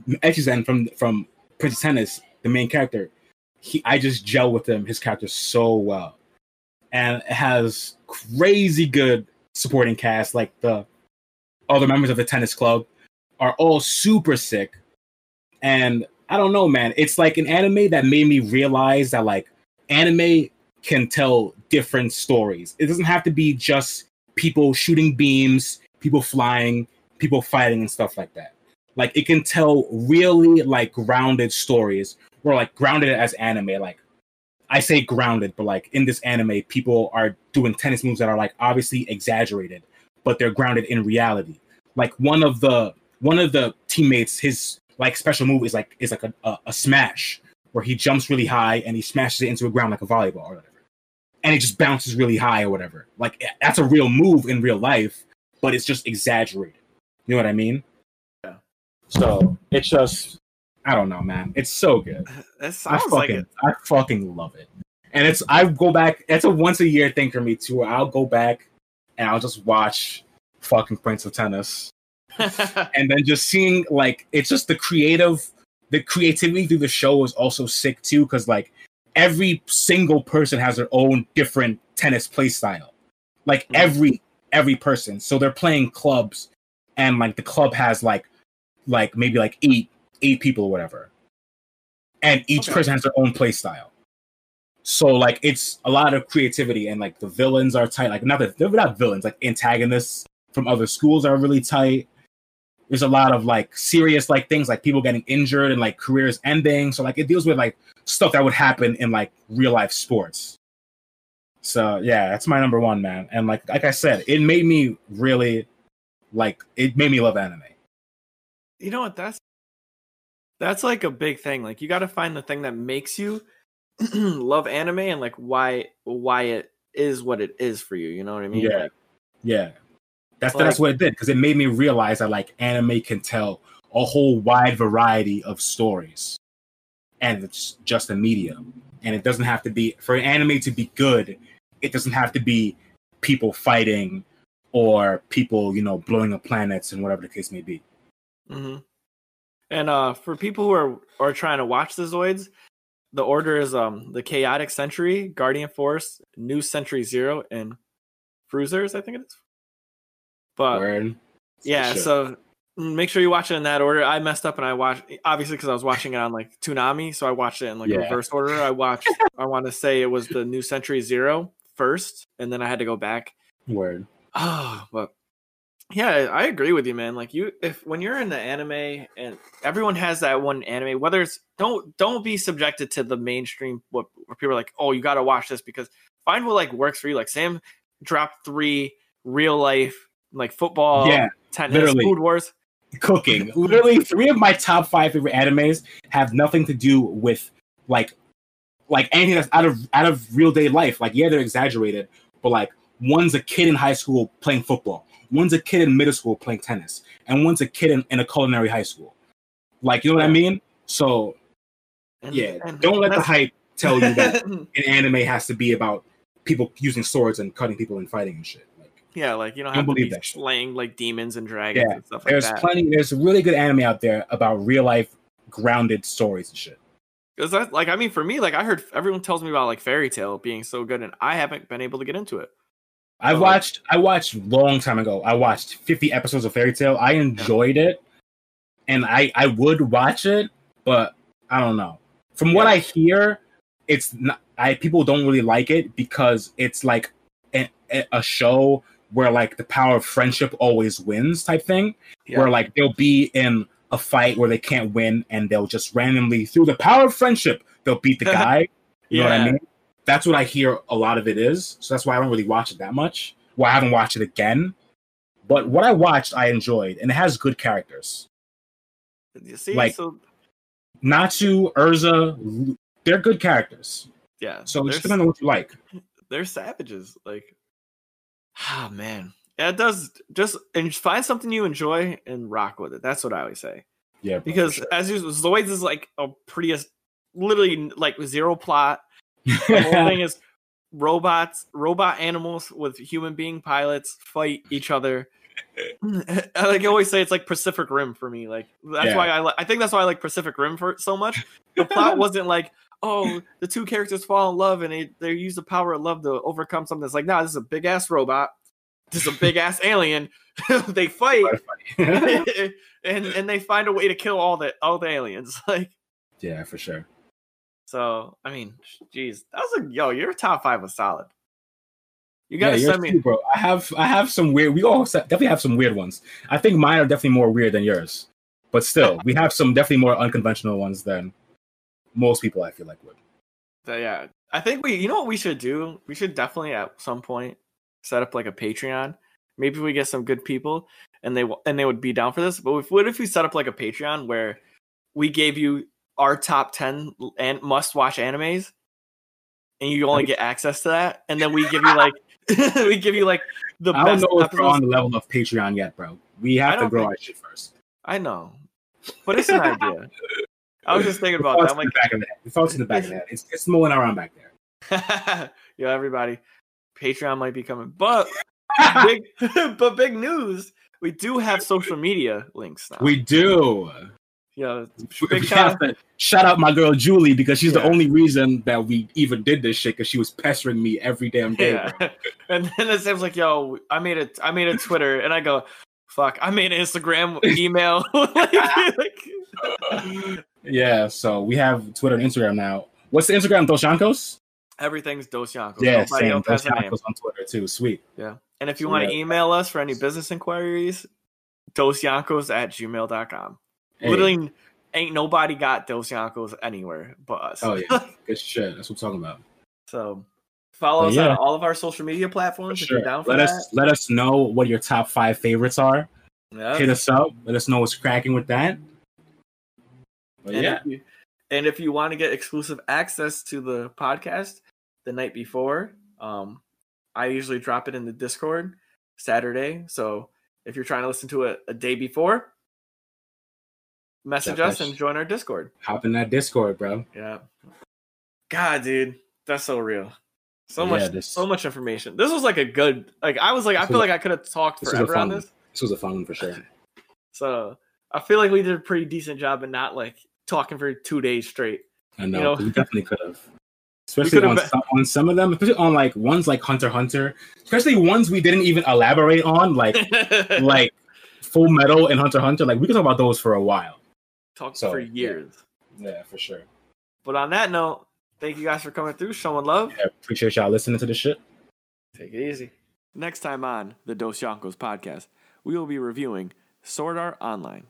Echizen from from Prince of Tennis, the main character, he I just gel with him, his character so well. And it has crazy good supporting cast, like the other members of the tennis club are all super sick. And I don't know, man. It's like an anime that made me realize that like anime can tell different stories. It doesn't have to be just people shooting beams, people flying, people fighting and stuff like that. Like it can tell really like grounded stories or like grounded as anime. Like I say grounded, but like in this anime, people are doing tennis moves that are like obviously exaggerated, but they're grounded in reality. Like one of the one of the teammates, his like special move is like is like a, a, a smash where he jumps really high and he smashes it into the ground like a volleyball or whatever. And it just bounces really high or whatever. Like that's a real move in real life, but it's just exaggerated. You know what I mean? Yeah. So it's just I don't know, man. It's so good. [sighs] That I fucking like it. I fucking love it. And it's I go back. It's a once a year thing for me too. Where I'll go back and I'll just watch fucking Prince of Tennis, [laughs] and then just seeing like it's just the creative, the creativity through the show is also sick too. Because like every single person has their own different tennis play style. Like Mhm. every every person. So they're playing clubs, and like the club has like like maybe like eight eight people or whatever and each Okay. person has their own play style. So like it's a lot of creativity and like the villains are tight. Like not that they're not villains, like antagonists from other schools are really tight. There's a lot of like serious like things like people getting injured and like careers ending. So like it deals with like stuff that would happen in like real life sports. So yeah, that's my number one man. And like like I said, it made me really like it made me love anime. you know what that's that's like a big thing like you got to find the thing that makes you [clears throat] love anime and like why why it is what it is for you you know what i mean Yeah. Like, Yeah. That's Like- that's what it did because it made me realize that like anime can tell a whole wide variety of stories. And it's just a medium. And it doesn't have to be for an anime to be good, it doesn't have to be people fighting or people, you know, blowing up planets and whatever the case may be. mhm. and uh for people who are are trying to watch the zoids the order is um the chaotic century guardian force new century zero and Fuzors, I think it is. But Word. yeah, Sure. so make sure you watch it in that order. I messed up and I watched obviously because I was watching it on like Toonami, so I watched it in like Yeah. reverse order. I watched. [laughs] I want to say it was the New Century Zero first, and then I had to go back. Word. Oh, but yeah, I agree with you, man. Like you, if when you're in the anime, and everyone has that one anime, whether it's don't don't be subjected to the mainstream what where people are like, oh, you got to watch this because find what like works for you. Like Sam dropped three real life like football, Yeah, tennis, literally. food wars. cooking. Literally, three of my top five favorite animes have nothing to do with like like anything that's out of out of real day life. Like, yeah, they're exaggerated, but like one's a kid in high school playing football, one's a kid in middle school playing tennis, and one's a kid in, in a culinary high school. Like, you know what I mean? So And, yeah, and don't let the hype tell you that [laughs] an anime has to be about people using swords and cutting people and fighting and shit. Yeah, like you don't have to be that slaying like demons and dragons Yeah, and stuff like there's that. plenty. There's really good anime out there about real life grounded stories and shit. Because that, like, I mean, for me, like, I heard everyone tells me about like Fairy Tail being so good, and I haven't been able to get into it. I like- watched. I watched long time ago. I watched 50 episodes of Fairy Tail. I enjoyed it, and I I would watch it, but I don't know. From what I hear, it's not. I people don't really like it because it's like a show where like the power of friendship always wins type thing. Where like they'll be in a fight where they can't win, and they'll just randomly through the power of friendship they'll beat the [laughs] guy. You know what I mean? That's what I hear a lot of it is. So that's why I don't really watch it that much. Well, I haven't watched it again. But what I watched, I enjoyed, and it has good characters. You see, like- so Natsu, Erza, they're good characters. yeah, So it they're, just depends on what you like. they're savages. Like, ah, man, yeah, it does. Just and find something you enjoy and rock with it. That's what I always say. Yeah, Because sure. as you, Zoids is like a pretty, literally like zero plot. The whole [laughs] thing is robots, robot animals with human being pilots fight each other. [laughs] I like I always say, it's like Pacific Rim for me. Like that's Yeah. why I like. I think that's why I like Pacific Rim for so much. The [laughs] plot wasn't like, oh, the two characters fall in love and they they use the power of love to overcome something. It's like, nah, this is a big ass robot. This is a big ass alien. [laughs] they fight [laughs] [laughs] and and they find a way to kill all the all the aliens. Like yeah, for sure. so, I mean, jeez, that was a yo. Your top five was solid. You Yeah, gotta yours send me. too, bro. I have I have some weird. We all definitely have some weird ones. I think mine are definitely more weird than yours, but still, we have some definitely more unconventional ones than most people. I feel like would. So, yeah, I think we. You know what we should do? We should definitely at some point set up like a Patreon. Maybe we get some good people and they and they would be down for this. But if, what if we set up like a Patreon where we gave you our top ten and must watch animes, and you only get access to that, and then we give you like [laughs] we give you like the I don't best know if we're on the level of Patreon yet, bro. We have to grow think- our shit first. I know, but it's an idea. [laughs] I was just thinking about that. I'm like, the back of the head. The thoughts in the back of that. It's it's mulling around back there. [laughs] yeah, everybody, Patreon might be coming, but big, [laughs] but big news. We do have social media links now. We do. yeah, big shout. to shout out my girl Julie because she's the only reason that we even did this shit because she was pestering me every damn day. Yeah, [laughs] and then it seems like, yo, I made it. I made a Twitter, and I go, fuck, I made an Instagram, email. [laughs] like, Yeah, so we have Twitter and Instagram now. What's the Instagram? Doshankos? everything's Dos Yonkos. Yeah, Nobody same. else has a name. On Twitter too. Sweet. Yeah. And if you want to yeah. email us for any business inquiries, dosyankos at gmail.com. Hey. Literally ain't nobody got Dos Yonkos anywhere but us. Oh yeah, [laughs] good shit. That's what I'm talking about. So follow us yeah. on all of our social media For platforms if sure. for Let that. us let us know what your top five favorites are. Yeah. Hit us up. Let us know what's cracking with that. But and, yeah, if you, and if you want to get exclusive access to the podcast the night before, um, I usually drop it in the Discord Saturday. So if you're trying to listen to it a day before, message us and join our Discord. hop in that Discord, bro. Yeah. God, dude, that's so real. So Yeah, much, this- so much information. This was like a good, like I was like, I feel was- like I could have talked this forever on this. This was a fun one for sure. [laughs] So I feel like we did a pretty decent job in not like talking for two days straight. I know, know- we [laughs] definitely could have. especially on been- some, on some of them, especially on like ones like Hunter Hunter, especially ones we didn't even elaborate on, like [laughs] like Full Metal and Hunter Hunter. Like we can talk about those for a while. Talk So, for yeah. years. Yeah, for sure. But on that note, thank you guys for coming through, showing love. Yeah, appreciate y'all listening to this shit. Take it easy. Next time on the Dos Yonkos podcast, we will be reviewing Sword Art Online.